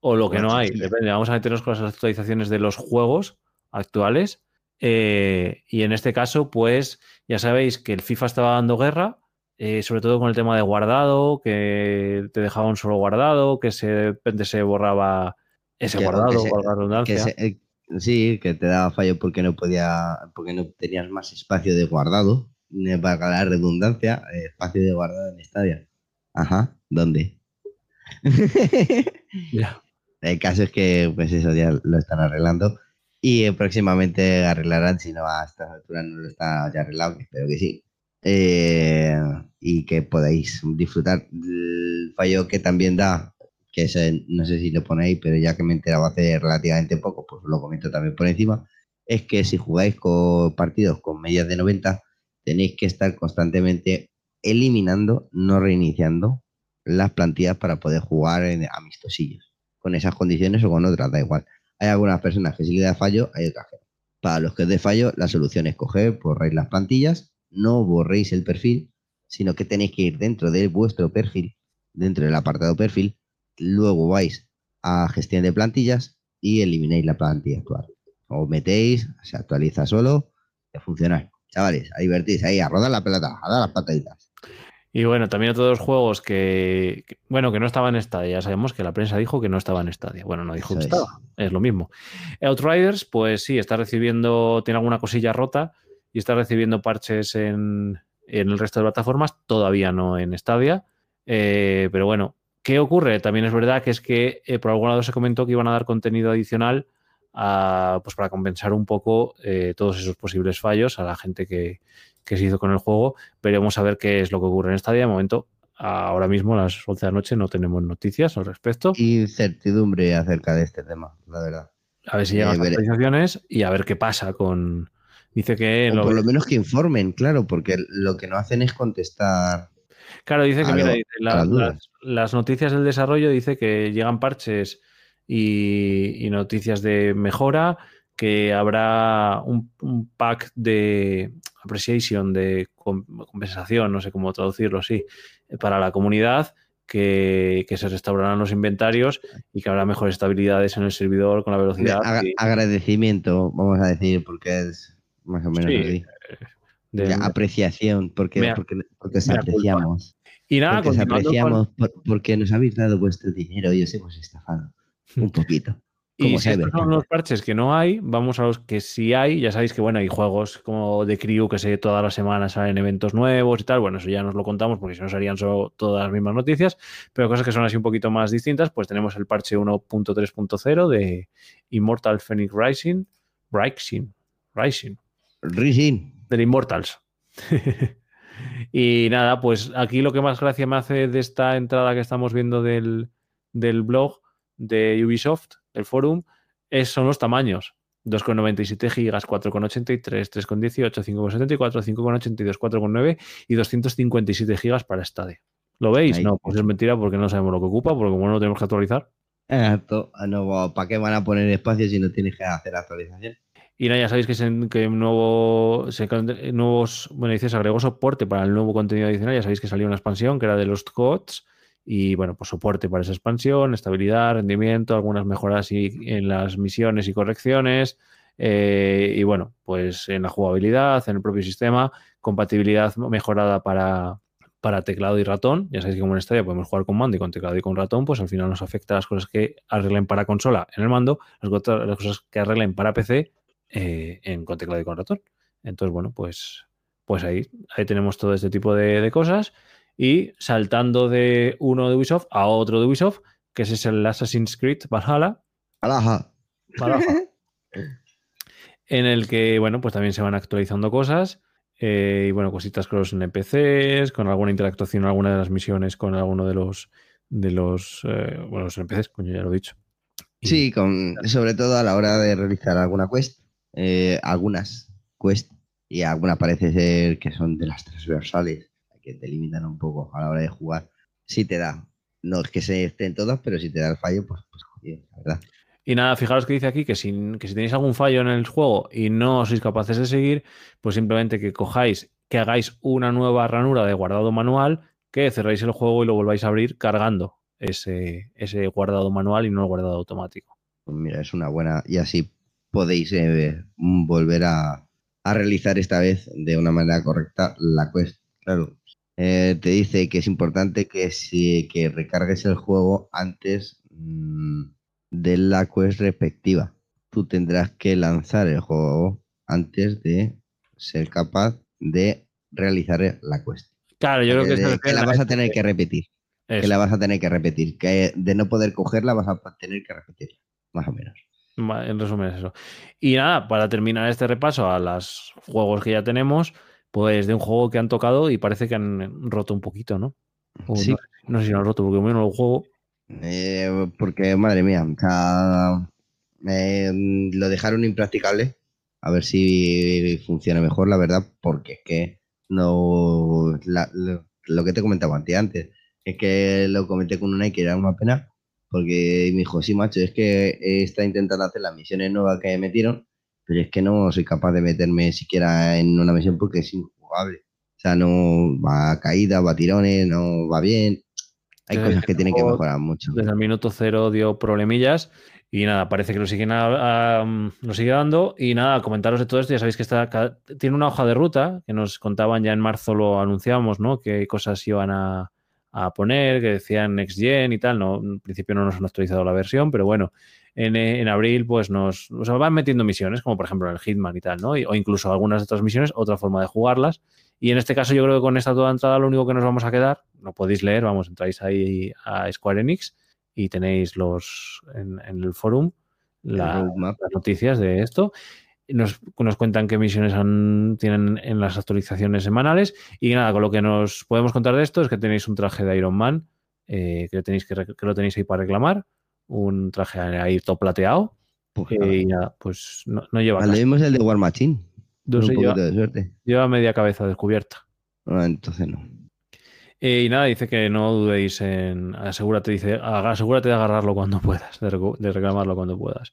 o lo que no hay. Depende. Vamos a meternos con las actualizaciones de los juegos actuales eh, y en este caso, pues ya sabéis que el FIFA estaba dando guerra, eh, sobre todo con el tema de guardado, que te dejaba un solo guardado, que se, de repente se borraba ese guardado, la redundancia. Eh, sí, que te daba fallo porque no podía, porque no tenías más espacio de guardado, para la redundancia, espacio de guardado en Stadia. Ajá, ¿dónde? El caso es que, pues eso ya lo están arreglando. Y próximamente arreglarán, si no a esta altura no lo está ya arreglado, espero que sí. Eh, y que podáis disfrutar del fallo que también da, que ese, no sé si lo ponéis, pero ya que me he enterado hace relativamente poco, pues lo comento también por encima, es que si jugáis con partidos con medias de 90, tenéis que estar constantemente eliminando, no reiniciando las plantillas para poder jugar en amistosillos. Con esas condiciones o con otras, da igual. Hay algunas personas que sí le da fallo, hay otras que. Para los que es de fallo, la solución es coger, borrar las plantillas, no borréis el perfil, sino que tenéis que ir dentro de vuestro perfil, dentro del apartado perfil, luego vais a gestión de plantillas y eliminéis la plantilla actual. O metéis, se actualiza solo, a funcionar. Chavales, a divertirse ahí, a rodar la pelota, a dar las pataditas. Y bueno, también otros dos juegos que, bueno, que no estaban en Stadia. Ya sabemos que la prensa dijo que no estaba en Stadia. Bueno, no dijo que estaba, es lo mismo. Outriders, pues sí, está recibiendo, tiene alguna cosilla rota y está recibiendo parches en, el resto de plataformas, todavía no en Stadia. Eh, pero bueno, ¿qué ocurre? También es verdad que es que eh, por algún lado se comentó que iban a dar contenido adicional pues para compensar un poco eh, todos esos posibles fallos a la gente que, que, se hizo con el juego. Veremos a ver qué es lo que ocurre en esta día. De momento, ahora mismo a las 11 de la noche no tenemos noticias al respecto. Incertidumbre acerca de este tema, la verdad. A ver si llegan eh, las actualizaciones y a ver qué pasa con... Dice que... Por lo menos que informen, claro, porque lo que no hacen es contestar... Claro, dice que, mira, las, noticias del desarrollo dice que llegan parches y, noticias de mejora, que habrá un, pack de appreciation, de compensación, no sé cómo traducirlo así, para la comunidad. Que, se restaurarán los inventarios y que habrá mejores estabilidades en el servidor con la velocidad. Agradecimiento, vamos a decir, porque es más o menos así. De, apreciación, porque, porque, se apreciamos. Y nada, porque apreciamos porque nos habéis dado vuestro dinero y os hemos estafado. Un poquito. Y si estos son los parches que no hay, vamos a los que sí hay. Ya sabéis que bueno, hay juegos como de Crew que sé todas las semanas salen eventos nuevos y tal. Bueno, eso ya nos lo contamos porque si no serían solo todas las mismas noticias. Pero cosas que son así un poquito más distintas, pues tenemos el parche 1.3.0 de Immortal Phoenix Rising. Rising. Rising. Rising. Del Immortals. y nada, pues aquí lo que más gracia me hace de esta entrada que estamos viendo del, del blog de Ubisoft, el forum, es, son los tamaños. 2,97 gigas, 4,83, 3,18, 5,74, 5,82, 4,9 y 257 gigas para Stadia. ¿Lo veis? No, pues es mentira porque no sabemos lo que ocupa, porque como no lo tenemos que actualizar. Exacto. No, ¿Para qué van a poner espacio si no tienes que hacer actualización? Y nada, ya sabéis que, se, que nuevo, nuevos, bueno, dices, agregó soporte para el nuevo contenido adicional. Ya sabéis que salió una expansión que era de los Codes y bueno, pues soporte para esa expansión, estabilidad, rendimiento, algunas mejoras en las misiones y correcciones. Eh, y bueno, pues en la jugabilidad, en el propio sistema, compatibilidad mejorada para, para teclado y ratón. Ya sabéis que como en Stadia podemos jugar con mando y con teclado y con ratón, pues al final nos afecta las cosas que arreglen para consola en el mando, las, cosas que arreglen para PC eh, en, con teclado y con ratón. Entonces, bueno, pues, pues ahí, ahí tenemos todo este tipo de cosas y saltando de uno de Ubisoft a otro de Ubisoft, que ese es el Assassin's Creed Valhalla. Valhalla. en el que, bueno, pues también se van actualizando cosas. Eh, y bueno, cositas con los NPCs, con alguna interactuación en alguna de las misiones con alguno de los de los, eh, bueno, los NPCs, coño, ya lo he dicho. sí, con, sobre todo a la hora de realizar alguna quest, eh, algunas quest, y algunas parece ser que son de las transversales, que te limitan un poco a la hora de jugar, si te da. No es que se estén todas, pero si te da el fallo, pues, pues la verdad. Y nada, fijaros que dice aquí que, sin, que si tenéis algún fallo en el juego y no sois capaces de seguir, pues simplemente que cojáis, que hagáis una nueva ranura de guardado manual, que cerréis el juego y lo volváis a abrir cargando ese, ese guardado manual y no el guardado automático. Pues mira, es una buena. Y así podéis eh, volver a, a, realizar esta vez de una manera correcta la quest. Claro, eh, te dice que es importante que, si, que recargues el juego antes mm, de la quest respectiva. Tú tendrás que lanzar el juego antes de ser capaz de realizar la quest. Claro, yo creo que, que la vas a tener que repetir. Que la vas a tener que repetir. Que de no poder cogerla vas a tener que repetir. Más o menos. En resumen, eso. Y nada, para terminar este repaso a los juegos que ya tenemos, pues de un juego que han tocado y parece que han roto un poquito, ¿no? sí. No, sé si lo han roto porque bueno, el juego. Eh, porque, madre mía, o sea, eh, lo dejaron impracticable. A ver si funciona mejor, la verdad, porque es que no. la- lo, lo que te comentaba antes, antes, es que lo comenté con una y que era una pena, porque me dijo, sí, macho, es que está intentando hacer las misiones nuevas que metieron, pero es que no soy capaz de meterme siquiera en una misión porque es injugable. O sea, no va a caída, va a tirones, no va bien. Hay cosas que tienen que mejorar mucho. Desde el minuto cero dio problemillas y nada, parece que lo siguen a- a- lo sigue dando. Y nada, comentaros de todo esto. Ya sabéis que está, tiene una hoja de ruta que nos contaban ya en marzo, lo anunciamos, ¿no? Qué cosas iban a, a poner, que decían Next Gen y tal. No, en principio no nos han actualizado la versión, pero bueno, en, en abril pues nos, nos van metiendo misiones, como por ejemplo el Hitman y tal, ¿no? Y- o incluso algunas de otras misiones, otra forma de jugarlas. Y en este caso yo creo que con esta toda entrada lo único que nos vamos a quedar, lo podéis leer, vamos, entráis ahí a Square Enix y tenéis los en, en el forum la- las noticias de esto. Nos, nos cuentan qué misiones han- tienen en las actualizaciones semanales. Y nada, con lo que nos podemos contar de esto es que tenéis un traje de Iron Man, eh, que, tenéis que, re- que lo tenéis ahí para reclamar. Un traje ahí todo plateado. Pues, y nada, pues no, no lleva, Al vimos el de War Machine. Un lleva, de suerte. lleva media cabeza descubierta. Ah, entonces no. Eh, y nada, dice que no dudéis en. Asegúrate, dice, "Aga- asegúrate de agarrarlo cuando puedas, de, reclamarlo cuando puedas.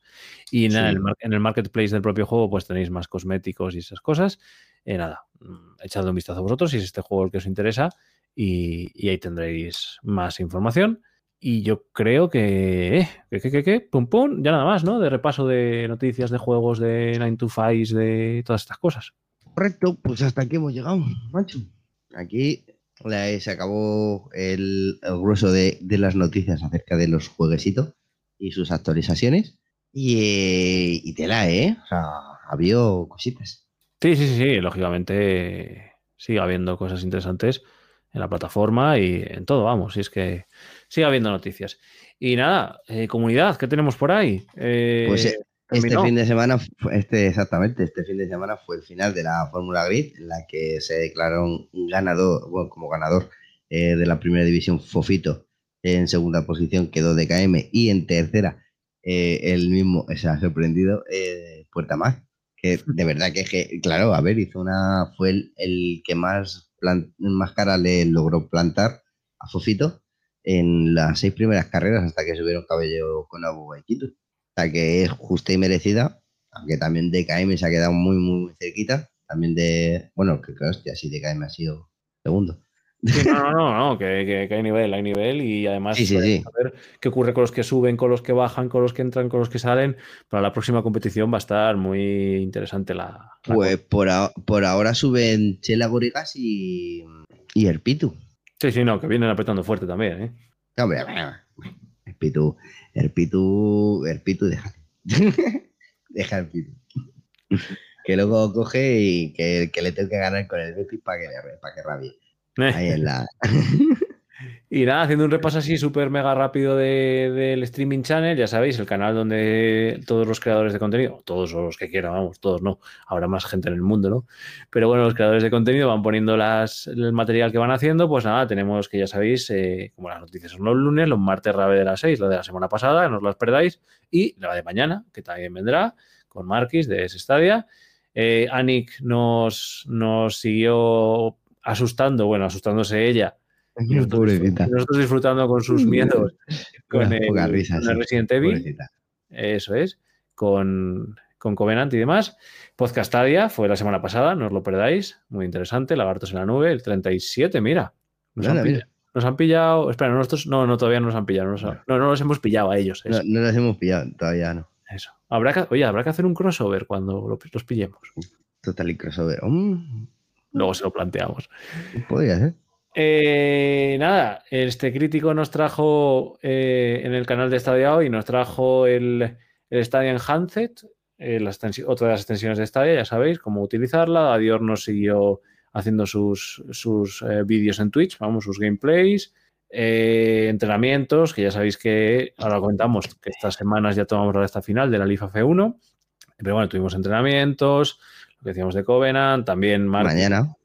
Y nada, Sí. en, el mar- en el marketplace del propio juego, pues tenéis más cosméticos y esas cosas. Eh, nada, mm, echadle un vistazo a vosotros si es este juego el que os interesa. Y, y ahí tendréis más información. Y yo creo que. Eh, que, que, que, que, pum, pum, ya nada más, ¿no? De repaso de noticias, de juegos, de 9 to 5, de todas estas cosas. Correcto, pues hasta aquí hemos llegado, macho. Aquí se acabó el, el grueso de, de las noticias acerca de los jueguecitos y sus actualizaciones. Y, eh, y tela, ¿eh? O sea, había cositas. Sí, sí, sí, sí, lógicamente sigue habiendo cosas interesantes en la plataforma y en todo, vamos, y es que sigue habiendo noticias. Y nada, eh, comunidad, ¿qué tenemos por ahí? Eh, Pues, eh, Este terminó. fin de semana, fue- este, exactamente, este fin de semana fue el final de la Fórmula Grid, en la que se declaró un ganador, bueno, como ganador eh, de la primera división Fofito. En segunda posición quedó DKM y en tercera el mismo, se ha sorprendido, Puerta Mar. Que de verdad que, que, claro, a ver, hizo una, fue el, el que más, más cara le logró plantar a Fofito en las seis primeras carreras hasta que subieron cabello con Abu Guayquito. O sea que es justa y merecida, aunque también DKM se ha quedado muy, muy cerquita. También de, bueno, que, que hostia, sí, DKM ha sido segundo. Sí, no, no, no, no, que, que- que hay nivel, hay nivel y además Sí, sí, saber qué ocurre con los que suben, con los que bajan, con los que entran, con los que salen. Para la próxima competición va a estar muy interesante la... la Pues por, a- por ahora suben Chela Gorigas y, y el Pitu. Sí, sí, no, que vienen apretando fuerte también, ¿eh? Hombre, el Pitu, el Pitu, el Pitu, déjale. Deja el Pitu. Que luego coge y que, que le tengo que ganar con el Betis para que, para que rabie. Ahí en la. Y nada, haciendo un repaso así súper mega rápido de- del streaming channel, ya sabéis, el canal donde todos los creadores de contenido, todos los que quieran, vamos, todos no, habrá más gente en el mundo, ¿no? Pero bueno, los creadores de contenido van poniendo las, el material que van haciendo, pues nada, tenemos que ya sabéis, eh, como las noticias son los lunes, los martes rave de las 6, la de la semana pasada, no os las perdáis, y la de mañana, que también vendrá, con Marquis de Stadia. Eh, Anik nos, nos siguió asustando, bueno, asustándose ella, y nosotros, disfrutando con sus miedos con el, con. Resident Evil, Pobrecita. eso es, con, con Covenant y demás. Podcastadia fue la semana pasada, no os lo perdáis, muy interesante, Lagartos en la Nube, el 37, mira. Nos, han, pillado, nos han pillado, espera, nosotros, no, no, todavía no nos han pillado, no, no, no los hemos pillado a ellos, eso. No, no las hemos pillado, todavía no. eso. Habrá que, oye, habrá que hacer un crossover cuando lo- los pillemos, Total y crossover. Mm, luego se lo planteamos. podría ser. Eh, nada, este crítico nos trajo eh, en el canal de Stadia hoy, nos trajo el, el Stadia Enhanced, eh, otra de las extensiones de Stadia, ya sabéis cómo utilizarla. Adior nos siguió haciendo sus, sus eh, vídeos en Twitch, vamos, sus gameplays, eh, entrenamientos, que ya sabéis que ahora comentamos que estas semanas ya tomamos la esta final de la LIFA F1, pero bueno, tuvimos entrenamientos, lo que decíamos de Covenant, también Mañana,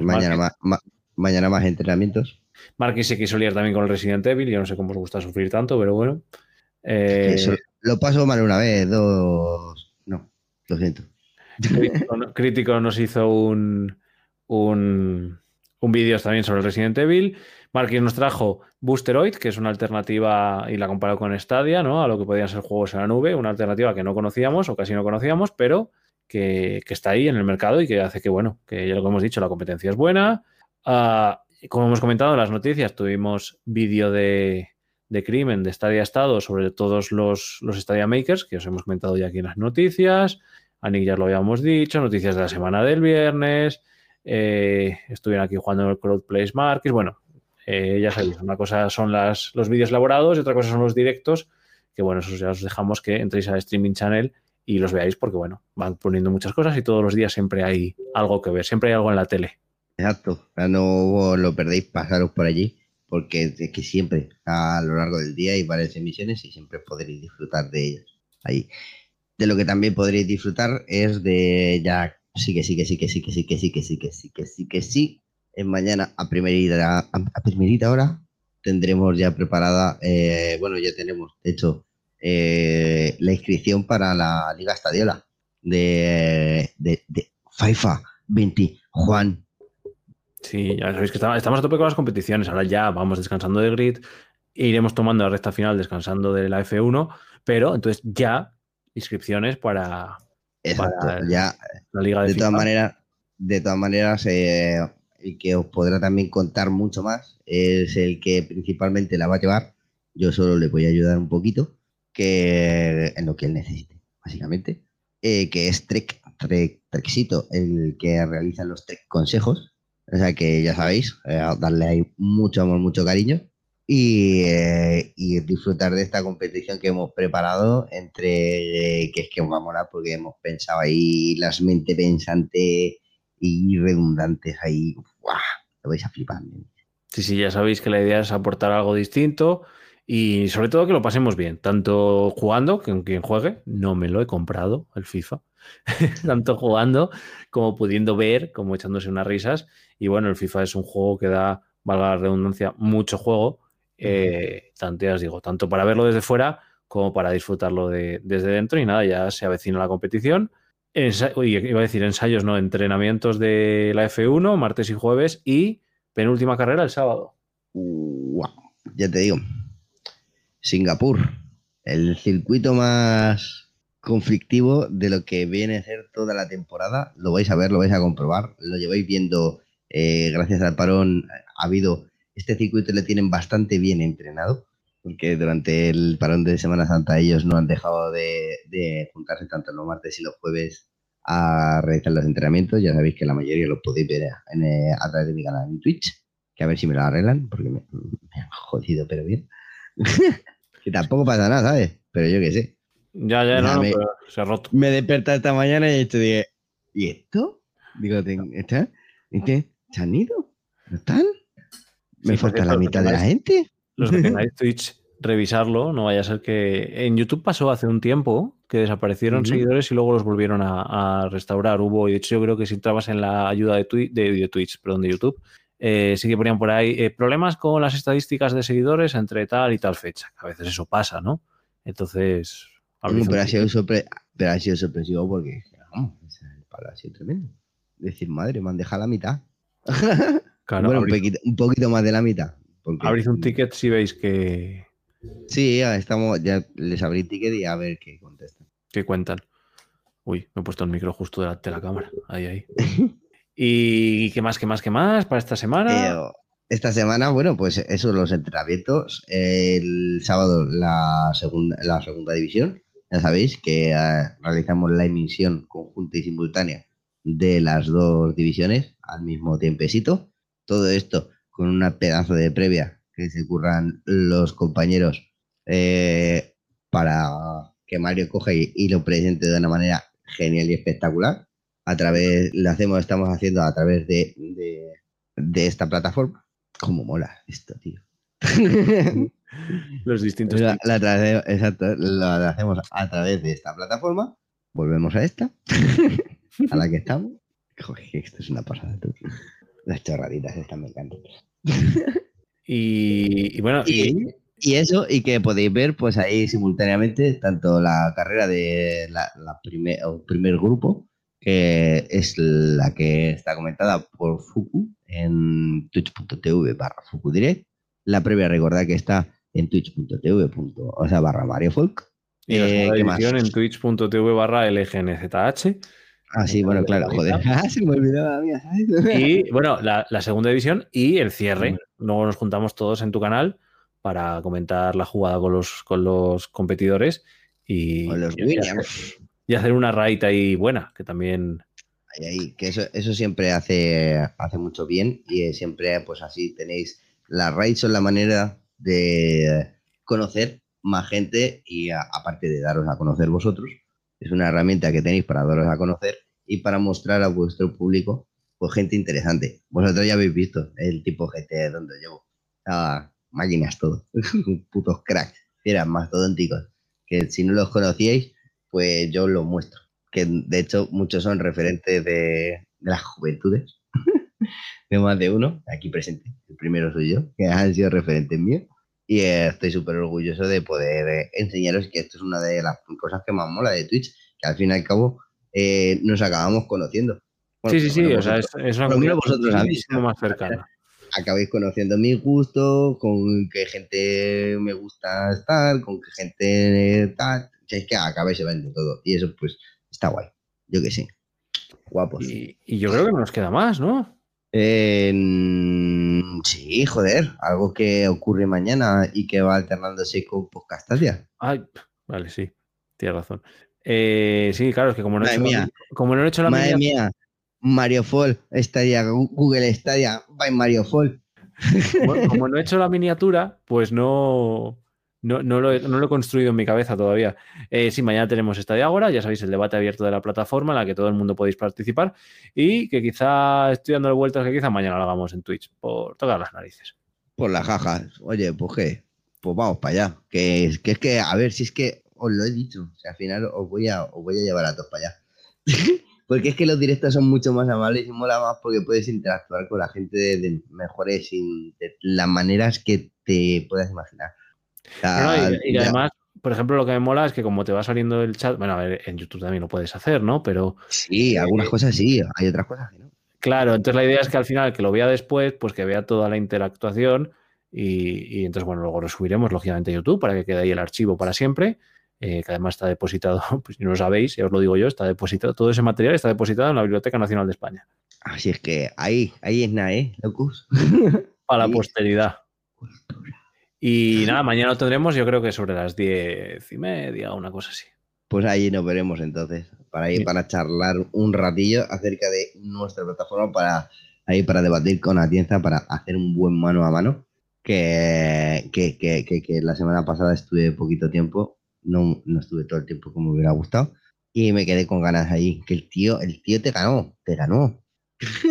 mañana, más, ma- mañana más entrenamientos. Marquis se quiso liar también con el Resident Evil. Yo no sé cómo os gusta sufrir tanto, pero bueno. Eh, lo paso mal una vez, dos. No, lo siento. Crítico, nos hizo un, un, un vídeo también sobre el Resident Evil. Marquis nos trajo Boosteroid, que es una alternativa, y la comparado con Stadia, ¿no? A lo que podían ser juegos en la nube, una alternativa que no conocíamos o casi no conocíamos, pero que, está ahí en el mercado y que hace que, bueno, que ya lo que hemos dicho, la competencia es buena. Ah, como hemos comentado en las noticias, tuvimos vídeo de, crimen de Stadia Estado sobre todos los, los Stadia Makers, que os hemos comentado ya aquí en las noticias. A ya lo habíamos dicho, noticias de la semana del viernes. Eh, estuvieron aquí jugando en el Crowd Place Markets. Bueno, eh, ya sabéis, una cosa son las, los vídeos elaborados y otra cosa son los directos, que bueno, eso ya os dejamos que entréis al streaming channel y los veáis porque bueno, van poniendo muchas cosas y todos los días siempre hay algo que ver, siempre hay algo en la tele. Exacto, no lo perdéis, pasaros por allí, porque es que siempre, a lo largo del día hay varias emisiones y siempre podréis disfrutar de ellas ahí. De lo que también podréis disfrutar es de ya sí que sí que sí que sí que sí que sí que sí que sí que sí que sí mañana a primerita, a, primerita hora tendremos ya preparada, eh, bueno, ya tenemos, de hecho, eh, la inscripción para la Liga Estadiola de, de, de FIFA 20 Juan. Sí, ya sabéis que estamos a tope con las competiciones. Ahora ya vamos descansando de grid e iremos tomando la recta final descansando de la F1, pero entonces ya inscripciones para, ya la Liga de, de todas maneras, de todas maneras, eh, el que os podrá también contar mucho más, es el que principalmente la va a llevar. Yo solo le voy a ayudar un poquito, que en lo que él necesite, básicamente, eh, que es Trek, Trek, Treksito, el que realiza los Trek consejos. O sea que ya sabéis, eh, darle ahí mucho amor, mucho cariño y, eh, y, disfrutar de esta competición que hemos preparado entre que es que os va a molar porque hemos pensado ahí las mente pensantes y redundantes ahí. ¡Guau! Lo vais a flipar. Sí, sí, ya sabéis que la idea es aportar algo distinto y sobre todo que lo pasemos bien, tanto jugando, que quien juegue, no me lo he comprado, el FIFA, tanto jugando como pudiendo ver, como echándose unas risas. Y bueno, el FIFA es un juego que da, valga la redundancia, mucho juego. Eh, tanto ya os digo, tanto para verlo desde fuera como para disfrutarlo de, desde dentro. Y nada, ya se avecina la competición iba a decir ensayos, no, entrenamientos de la F1, martes y jueves, y penúltima carrera el sábado. ya te digo. Singapur, el circuito más conflictivo de lo que viene a ser toda la temporada. Lo vais a ver, lo vais a comprobar, lo lleváis viendo eh, gracias al parón. Ha habido, este circuito le tienen bastante bien entrenado porque durante el parón de Semana Santa ellos no han dejado de, juntarse tanto los martes y los jueves a realizar los entrenamientos. Ya sabéis que la mayoría los podéis ver eh, a través de mi canal en Twitch, que a ver si me lo arreglan, porque me, han jodido, pero bien. que tampoco pasa nada, ¿sabes? Pero yo qué sé. Ya, ya, no, me, se ha roto. Me desperté esta mañana y esto dije, ¿y esto? Digo, ¿está? ¿Y qué? ¿Se han ido? ¿No están? Me falta la mitad de la gente. Los que tengáis Twitch revisarlo, no vaya a ser que en YouTube pasó hace un tiempo que desaparecieron seguidores y luego los volvieron a, restaurar. Hubo, y de hecho yo creo que si entrabas en la ayuda de, de, Twitch, perdón, de YouTube, eh, sí que ponían por ahí eh, problemas con las estadísticas de seguidores entre tal y tal fecha. A veces eso pasa, ¿no? Entonces... pero, ha sido sorpresivo porque ha sido tremendo. Decir, madre, me han dejado la mitad. bueno, un poquito, más de la mitad. Abrís un ticket si veis que, Sí, ya estamos, ya les abrí ticket y a ver qué contestan. ¿Qué cuentan? Uy, me he puesto el micro justo delante de la cámara. Ahí, ahí. ¿Y qué más, qué más, qué más para esta semana? Eh, esta semana, bueno, pues eso, los entrenamientos. El sábado la segunda, la segunda división. Ya sabéis que eh, realizamos la emisión conjunta y simultánea de las dos divisiones al mismo tiempecito. Todo esto con una pedazo de previa que se curran los compañeros eh, para que Mario coja y, lo presente de una manera genial y espectacular. A través, lo hacemos, estamos haciendo a través de, de, esta plataforma. ¿Cómo mola esto, tío? los distintos. exacto, lo hacemos a través de esta plataforma. Volvemos a esta, a la que estamos. Joder, esto es una pasada, tú. Las chorraditas estas me encantan. Y, bueno, y, eso, y que podéis ver pues ahí simultáneamente tanto la carrera de la, primer, primer grupo, que es la que está comentada por Fuku en twitch.tv barra Fuku Direct. La previa, recordad que está en twitch.tv, o sea, barra Mario Folk. Y la eh, en twitch.tv barra LGNZH. Ah, sí, bueno, claro, joder. Ah, se me olvidó la mía, Y bueno, la, segunda división y el cierre. Luego nos juntamos todos en tu canal para comentar la jugada con los, con los competidores y, los y, hacer, una raid ahí buena, que también. Ahí, ahí, que eso, eso siempre hace, hace mucho bien y siempre, pues así tenéis. Las raids son la manera de conocer más gente y aparte de daros a conocer vosotros, es una herramienta que tenéis para daros a conocer y para mostrar a vuestro público pues gente interesante. Vosotros ya habéis visto el tipo GT donde llevo. máquinas todo. Putos cracks. Eran mastodónticos. Que si no los conocíais, pues yo los muestro. Que de hecho muchos son referentes de, las juventudes. de más de uno, aquí presente. El primero soy yo, que han sido referentes míos. Y estoy súper orgulloso de poder eh, enseñaros que esto es una de las cosas que más mola de Twitch, que al fin y al cabo eh, nos acabamos conociendo. sí, sí, sí, o sea, es, una comunidad vosotros más cercana. Acabéis conociendo mi gusto, con qué gente me gusta estar, con qué gente tal. Es que acabáis viendo todo. Y eso, pues, está guay. Yo que sí. Guapos. Y, y yo creo que nos queda más, ¿no? sí, joder, algo que ocurre mañana y que va alternándose con Podcastadia. Ay, vale, sí, tienes razón. Eh, sí, claro, es que como no, he hecho, la, como no he hecho la Madre mía, Mario Fall, Stadia, Google Stadia, by Mario Fall. como no he hecho la miniatura, pues no, no, lo he, construido en mi cabeza todavía. Eh, sí, mañana tenemos esta de Ágora, ya sabéis, el debate abierto de la plataforma en la que todo el mundo podéis participar y que quizá estoy dándole vueltas que quizá mañana lo hagamos en Twitch por todas las narices. Por las jajas. Oye, pues qué, pues vamos para allá. Que, es que, a ver, si es que os lo he dicho, o sea, al final os voy a, os voy a llevar a todos para allá. porque es que los directos son mucho más amables y mola más porque puedes interactuar con la gente de, mejores, las maneras que te puedas imaginar y, además, por ejemplo, lo que me mola es que como te va saliendo el chat, bueno, a ver, en YouTube también lo puedes hacer, ¿no? Pero... Sí, algunas eh, cosas sí, hay otras cosas que no. Claro, entonces la idea es que al final, que lo vea después, pues que vea toda la interactuación y, entonces, bueno, luego lo subiremos lógicamente a YouTube para que quede ahí el archivo para siempre, eh, que además está depositado, pues si no lo sabéis, ya os lo digo yo, está depositado, todo ese material está depositado en la Biblioteca Nacional de España. Así es que ahí, ahí es nada, ¿eh, locus? Para la posteridad. Y nada, mañana lo tendremos, yo creo que sobre las diez y media, una cosa así. Pues ahí nos veremos entonces, para ir para charlar un ratillo acerca de nuestra plataforma, para ahí para debatir con Atienza, para hacer un buen mano a mano. Que, que, que, que, la semana pasada estuve poquito tiempo, no, no estuve todo el tiempo como me hubiera gustado, y me quedé con ganas ahí. Que el tío, el tío te ganó, te ganó.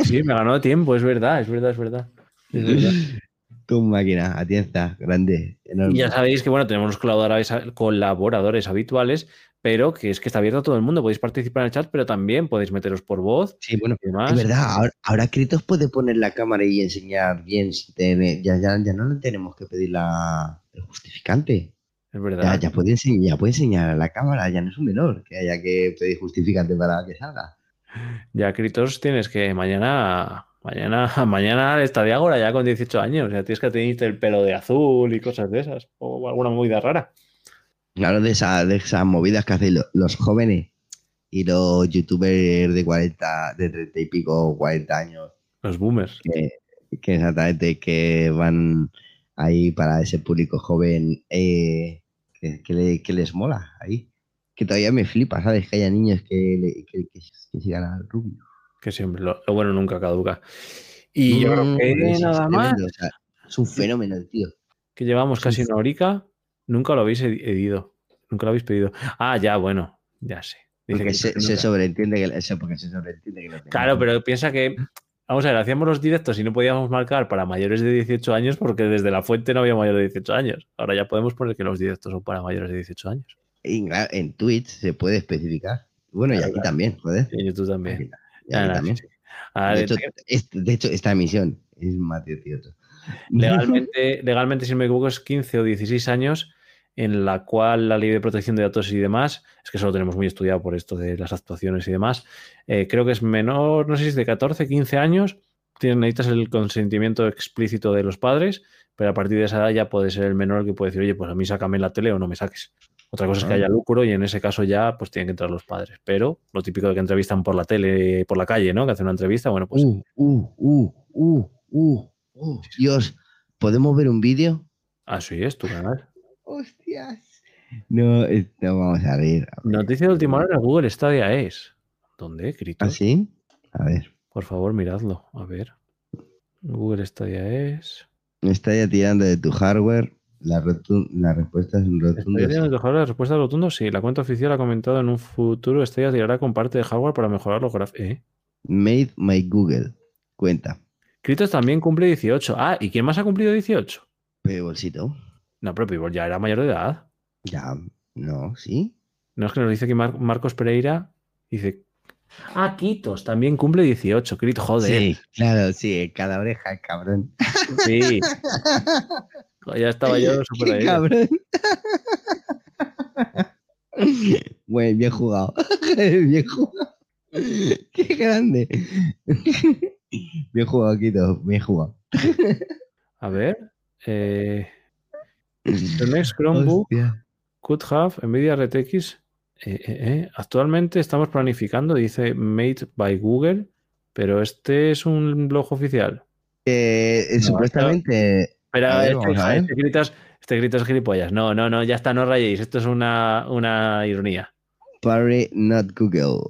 Sí, me ganó tiempo, es verdad, es verdad, es verdad. Es verdad. Tu máquina, atienza, grande, enorme. Ya sabéis que, bueno, tenemos los colaboradores, colaboradores habituales, pero que es que está abierto a todo el mundo. Podéis participar en el chat, pero también podéis meteros por voz. Sí, bueno, es verdad. Ahora, ahora Kritos puede poner la cámara y enseñar bien. Si ya, ya, ya no le tenemos que pedir la, el justificante. Es verdad. Ya, ya, puede enseñar, ya puede enseñar a la cámara, ya no es un menor que haya que pedir justificante para que salga. Ya, Kritos, tienes que mañana Mañana, mañana está de Ágora ya con 18 años. O sea, tienes que tener el pelo de azul y cosas de esas. O alguna movida rara. Claro, de, de esas movidas que hacen los, jóvenes y los youtubers de 40, de 30 y pico, 40 años. Los boomers. Que, exactamente, que van ahí para ese público joven eh, que, les mola ahí. Que todavía me flipa, ¿sabes? Que haya niños que, que, sigan al rubio que siempre lo, bueno nunca caduca. Y yo creo que nada más. es un fenómeno, tío. Que llevamos casi una horica, nunca lo habéis pedido. Nunca lo habéis pedido. Ah, ya, bueno, ya sé. porque se, sobreentiende que, eso, porque se sobreentiende que lo Claro, pero piensa que Vamos a ver, hacíamos los directos y no podíamos marcar para mayores de 18 años porque desde la fuente no había mayores de 18 años. Ahora ya podemos poner que los directos son para mayores de 18 años. En, Twitch se puede especificar. Bueno, y aquí también, joder. En YouTube también. Ah, de, hecho, esta emisión es más 18. legalmente, legalmente, si no me equivoco, es 15 o 16 años en la cual la ley de protección de datos y demás, es que eso lo tenemos muy estudiado por esto de las actuaciones y demás, eh, creo que es menor, no sé si es de 14, 15 años, necesitas el consentimiento explícito de los padres, pero a partir de esa edad ya puede ser el menor que puede decir, oye, pues a mí sácame la tele o no me saques. Otra cosa es que haya lucro y en ese caso ya pues tienen que entrar los padres. Pero lo típico de que entrevistan por la tele, por la calle, ¿no? Que hacen una entrevista, bueno, pues... Uh, uh, uh, uh, uh, uh. Dios, ¿podemos ver un vídeo? Ah, sí, es tu canal. Hostias. No, no vamos a ver. Noticia de última hora en Google Stadia es. ¿Dónde, Crito? ¿Ah, sí? A ver. Por favor, miradlo. A ver. Google Stadia es. Me está ya tirando de tu hardware. La, la respuesta es un rotundo. ¿Está de tu hardware? La respuesta es rotundo, sí. La cuenta oficial ha comentado en un futuro Stadia tirará con parte de hardware para mejorar los gráficos. ¿Eh? Made my Google. Cuenta. Kritos también cumple 18. Ah, ¿y quién más ha cumplido 18? Bolsito. No, pero Pibol ya era mayor de edad. Ya, no, sí. No es que nos dice que Marcos Pereira dice. Ah, Quitos, también cumple 18, Crito, joder. Sí, claro, sí, cada oreja, cabrón. Sí. ya estaba yo súper ahí. Cabrón. Bueno, bien jugado. bien jugado. Qué grande. bien jugado, Quito, bien jugado. A ver. Eh. The next Chromebook could have NVIDIA RTX. Eh, eh, eh. Actualmente estamos planificando, dice Made by Google, pero este es un blog oficial. supuestamente. Espera, este, este, gritas, este gilipollas. No, no, no, ya está, no rayéis. Esto es una, una ironía. Parry, not Google.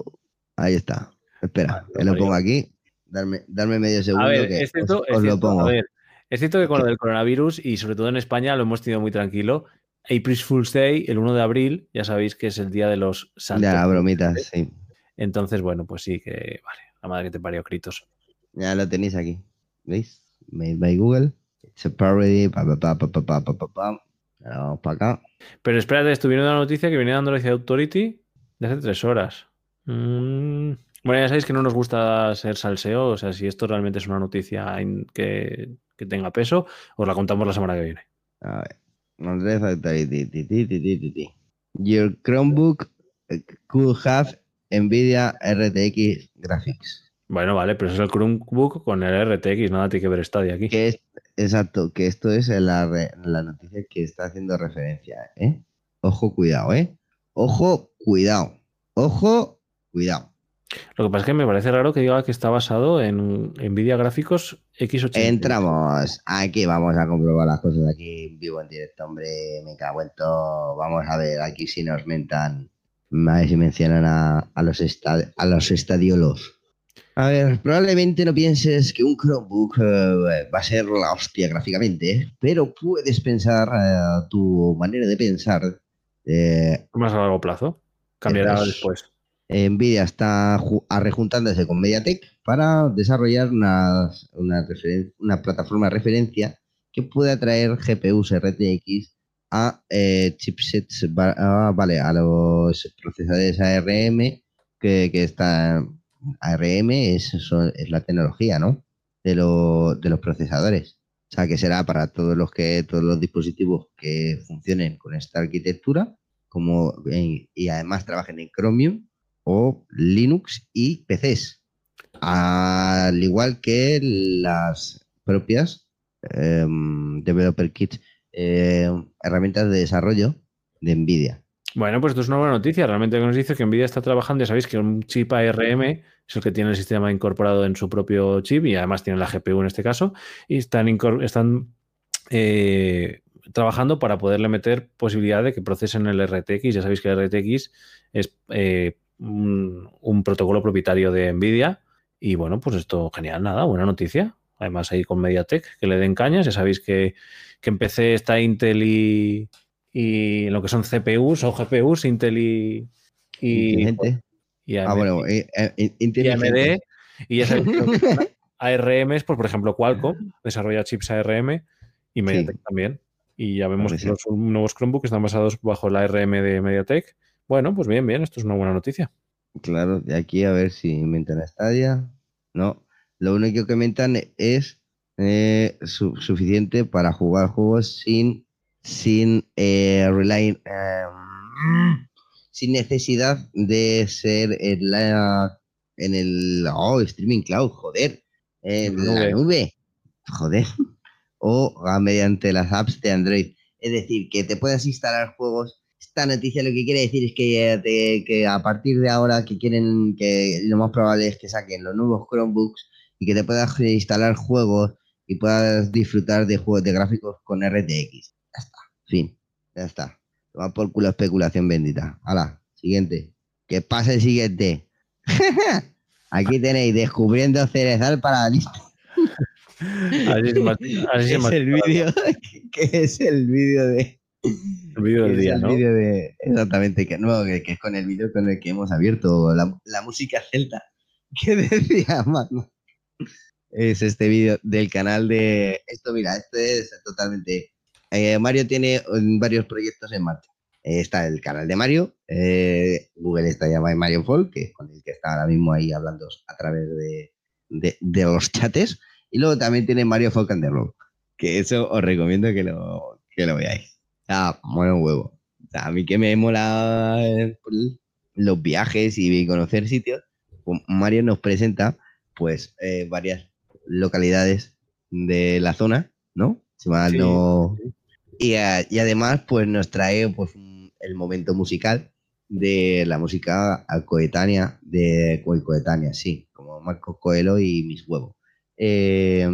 Ahí está. Espera, ah, lo pongo aquí. Darme, darme medio segundo. A ver, que os, lo pongo. A ver, es cierto que con lo del coronavirus y sobre todo en España lo hemos tenido muy tranquilo. April Fool's Day, el 1 de abril, ya sabéis que es el día de los santos. Ya, la bromita, sí. Entonces, bueno, pues sí, que vale, la madre que te parió, Critos. Ya lo tenéis aquí. ¿Veis? Made by Google. It's a parody. Pa, pa, pa, pa, pa, pa, vamos para acá. Pero espérate, estuvieron una noticia que viene dando la Authority de hace tres horas. Mm, bueno, ya sabéis que no nos gusta ser salseo, o sea, si esto realmente es una noticia que que tenga peso, os la contamos la semana que viene. A ver. Your Chromebook could have NVIDIA RTX Graphics. Bueno, vale, pero es el Chromebook con el RTX, nada tiene que ver Stadia aquí. Que exacto, que esto es la, la noticia que está haciendo referencia, ¿eh? Ojo, cuidado, ¿eh? Ojo, cuidado. Ojo, cuidado. Lo que pasa es que me parece raro que diga que está basado en Nvidia Gráficos X80. Entramos. Aquí vamos a comprobar las cosas aquí vivo en directo, hombre. Me cago en todo. Vamos a ver aquí si nos mentan. A ver si mencionan a, los, a los estadiolos. A ver, probablemente no pienses que un Chromebook eh, va a ser la hostia gráficamente, pero puedes pensar eh, tu manera de pensar. Eh, Más a largo plazo. Cambiará después. Nvidia está rejuntándose con MediaTek para desarrollar una, una, plataforma de referencia que pueda traer GPUs RTX a chipsets, vale, a los procesadores ARM que, que están ARM es, es la tecnología, ¿no? De, los procesadores. O sea, que será para todos los que todos los dispositivos que funcionen con esta arquitectura, como y además trabajen en Chromium o Linux y PCs, al igual que las propias em, Developer Kit, em, herramientas de desarrollo de NVIDIA. Bueno, pues esto es una buena noticia. Realmente nos dice que NVIDIA está trabajando, ya sabéis que un chip ARM es el que tiene el sistema incorporado en su propio chip y además tiene la GPU en este caso, y están, eh, trabajando para poderle meter posibilidad de que procesen el RTX. Ya sabéis que el RTX es eh, un, protocolo propietario de Nvidia. Y bueno, pues esto genial, nada, buena noticia. Además ahí con MediaTek, que le den cañas. Ya sabéis que, que en PC está Intel y, y lo que son CPUs o GPUs, Intel y... y, y AMD, ah, bueno, eh, eh, y AMD. Y ya sabéis ARM es, pues, por ejemplo, Qualcomm desarrolla chips ARM y MediaTek también. Y ya vemos que los nuevos Chromebooks están basados bajo la ARM de MediaTek bueno, pues bien, bien, esto es una buena noticia. Claro, de aquí a ver si inventan Stadia. No, lo único que inventan es eh, suficiente para jugar juegos sin, sin eh, rely, em, sin necesidad de ser en la en el oh, streaming cloud, joder, en la nube, joder, o mediante las apps de Android. Es decir, que te puedas instalar juegos. Esta noticia lo que quiere decir es que, que a partir de ahora que quieren, que lo más probable es que saquen los nuevos Chromebooks y que te puedas instalar juegos y puedas disfrutar de juegos de gráficos con RTX. Fin, ya está. Va por culo especulación bendita. Hala, siguiente. Que pase el siguiente. Aquí tenéis descubriendo cerezal para la lista. Así es, el vídeo que es el vídeo de el vídeo del día, ¿no? de, exactamente, que, no, que, es con el vídeo con el que hemos abierto la, la música celta que decía Es este vídeo del canal de esto, mira, esto es totalmente. Eh, Mario tiene varios proyectos en marcha. Eh, está el canal de Mario, eh, Google está llamado Mario Fall, que es que está ahora mismo ahí hablando a través de, los chates. Y luego también tiene Mario Folk and the Road, que eso os recomiendo que lo, veáis. Ah, bueno, huevo. a mí que me mola pues, los viajes y conocer sitios, pues Mario nos presenta pues eh, varias localidades de la zona, ¿no? Si mal no... Y, y, además pues nos trae pues el momento musical de la música coetánea, de coetánea, sí, como Marco Coelho y Mis Huevos. Eh,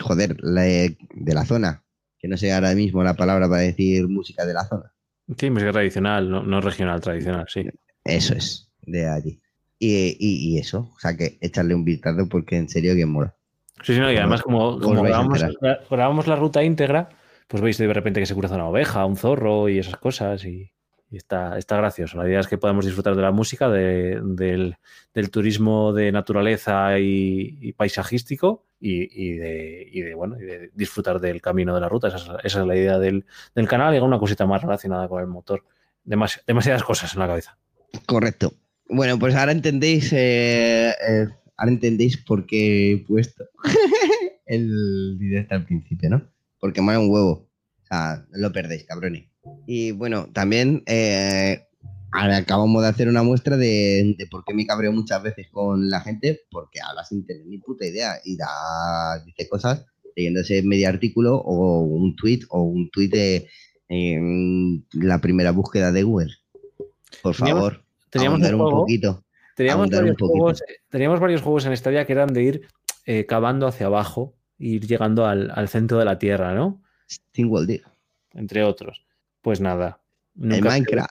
joder, de la zona, que no sé ahora mismo la palabra para decir música de la zona. Sí, música tradicional, no, regional, tradicional, sí. Eso es, de allí. Y, eso, o sea que echarle un vistazo porque en serio que mola. Sí, sí, no, y además como, como grabamos, la ruta íntegra, pues veis de repente que se cruza una oveja, un zorro y esas cosas y, está, está, gracioso. La idea es que podamos disfrutar de la música, del, turismo de naturaleza y, paisajístico y, de, bueno, de disfrutar del camino de la ruta. Esa es, la idea del, canal y una cosita más relacionada con el motor. demasiadas cosas en la cabeza. Correcto. Bueno, pues ahora entendéis, eh, eh, ahora entendéis por qué he puesto el directo al principio, ¿no? porque me un huevo. O sea, lo perdéis, cabrones. Y bueno, también eh, acabamos de hacer una muestra de, por qué me cabreo muchas veces con la gente, porque habla sin tener ni puta idea y da, dice cosas leyéndose medio artículo o un tweet o un tweet de la primera búsqueda de Google. Por favor, teníamos, un, poquito. Teníamos varios, juegos, teníamos varios juegos en Stadia que eran de ir eh, cavando hacia abajo ir llegando al, centro de la Tierra, ¿no? World Entre otros. Pues nada. Nunca Minecraft.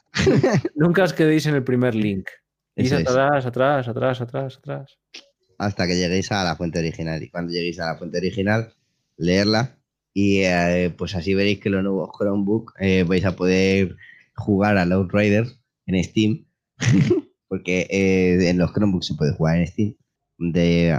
nunca os quedéis en el primer link. Ir atrás, atrás, atrás, atrás, atrás. Hasta que lleguéis a la fuente original. Y cuando lleguéis a la fuente original, leerla. Y eh, pues así veréis que los nuevos Chromebook eh, vais a poder jugar a Outriders en Steam. Porque eh, en los Chromebooks se puede jugar en Steam. De,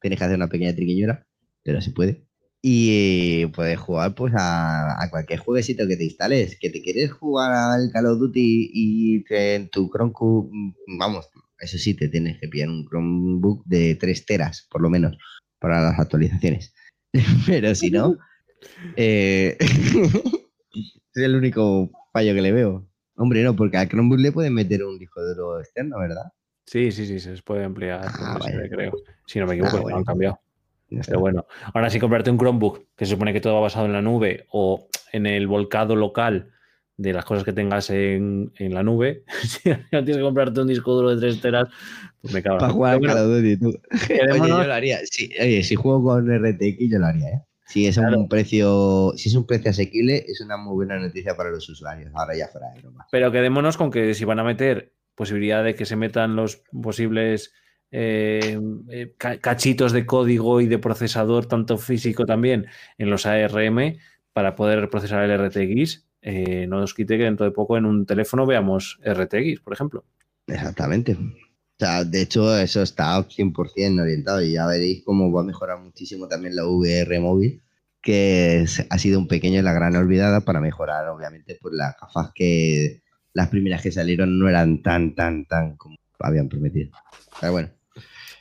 tienes que hacer una pequeña triquiñuela pero se puede. Y eh, puedes jugar pues a, cualquier jueguecito que te instales. Que te quieres jugar al Call of Duty y en tu Chromebook, mm, vamos, eso sí, te tienes que pillar un Chromebook de 3 teras, por lo menos, para las actualizaciones. pero si no, eh, es el único fallo que le veo. Hombre, no, porque al Chromebook le pueden meter un disco duro externo, ¿verdad? Sí, sí, sí, se puede ampliar, ah, creo. Si no me equivoco, ah, no han cambiado. Pero bueno, ahora sí comprarte un Chromebook, que se supone que todo va basado en la nube o en el volcado local de las cosas que tengas en, la nube, si no tienes que comprarte un disco duro de 3 teras, pues me cago. Para jugar a Oye, yo lo haría. oye, si juego con RTX, yo lo haría, ¿eh? Si es un precio, si es un precio asequible, es una muy buena noticia para los usuarios. Ahora ya fuera de broma. Pero quedémonos con que si van a meter posibilidad de que se metan los posibles eh, eh, cachitos de código y de procesador, tanto físico también, en los ARM para poder procesar el RTX. Eh, no nos quite que dentro de poco en un teléfono veamos RTX, por ejemplo. Exactamente. O sea, de hecho, eso está 100% orientado y ya veréis cómo va a mejorar muchísimo también la VR móvil, que ha sido un pequeño y la gran olvidada para mejorar, obviamente, pues las gafas que las primeras que salieron no eran tan, tan, tan como habían prometido. Pero bueno,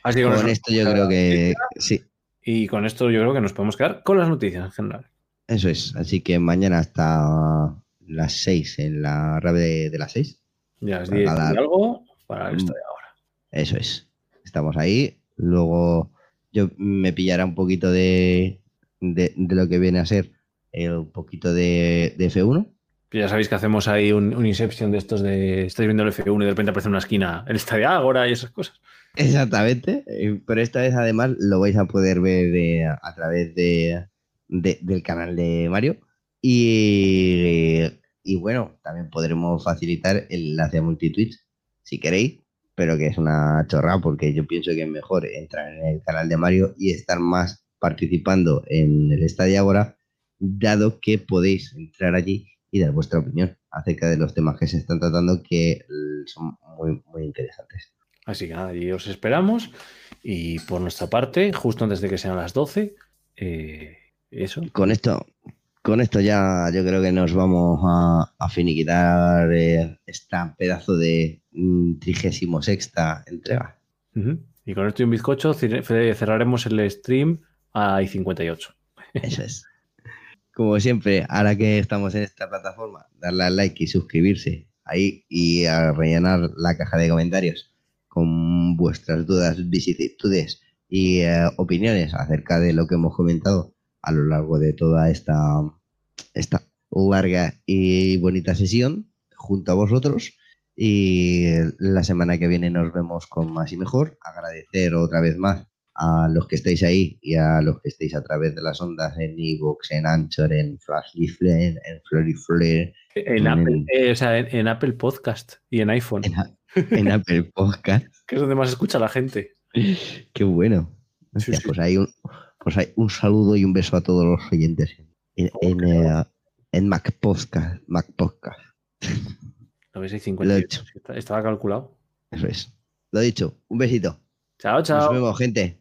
con, esto yo creo que sí. Y con esto yo creo que nos podemos quedar con las noticias en general. Eso es. Así que mañana hasta las 6 en la rave de, las 6. Ya es 10 y algo para el. Eso es. Estamos ahí. Luego yo me pillará un poquito de, de, lo que viene a ser un poquito de, F1. ya sabéis que hacemos ahí un, Inception de estos de estáis viendo el F1 y de repente aparece una esquina el estadio Ágora y esas cosas. Exactamente, eh, pero esta vez además lo vais a poder ver a través de, del canal de Mario y, y, bueno, también podremos facilitar el enlace a multitweets si queréis, pero que es una chorra porque yo pienso que es mejor entrar en el canal de Mario y estar más participando en el Estadio Agora, dado que podéis entrar allí y dar vuestra opinión acerca de los temas que se están tratando que son muy, muy interesantes. Así que nada, y os esperamos. Y por nuestra parte, justo antes de que sean las 12, eh, eso. Con esto, con esto ya yo creo que nos vamos a, finiquitar eh, esta pedazo de mm, trigésimo sexta entrega. Y con esto y un bizcocho cerraremos el stream a I58. Eso es. Como siempre, ahora que estamos en esta plataforma, darle al like y suscribirse ahí y a rellenar la caja de comentarios con vuestras dudas, vicisitudes y eh, opiniones acerca de lo que hemos comentado a lo largo de toda esta, esta larga y bonita sesión junto a vosotros. Y la semana que viene nos vemos con más y mejor. Agradecer otra vez más a los que estáis ahí y a los que estáis a través de las ondas en Evox, en Anchor, en Flashleaflet, en, en Floriflare. En, Apple, eh, o sea, en, Apple Podcast y en iPhone. En, Apple Podcast. que es donde más escucha la gente. Qué bueno. Pues, hay un, pues hay un saludo y un beso a todos los oyentes en, en, uh, Mac Podcast. Mac Podcast. Lo ves, 50. Estaba calculado. Eso es. Lo dicho. Un besito. Chao, chao. Nos vemos, gente.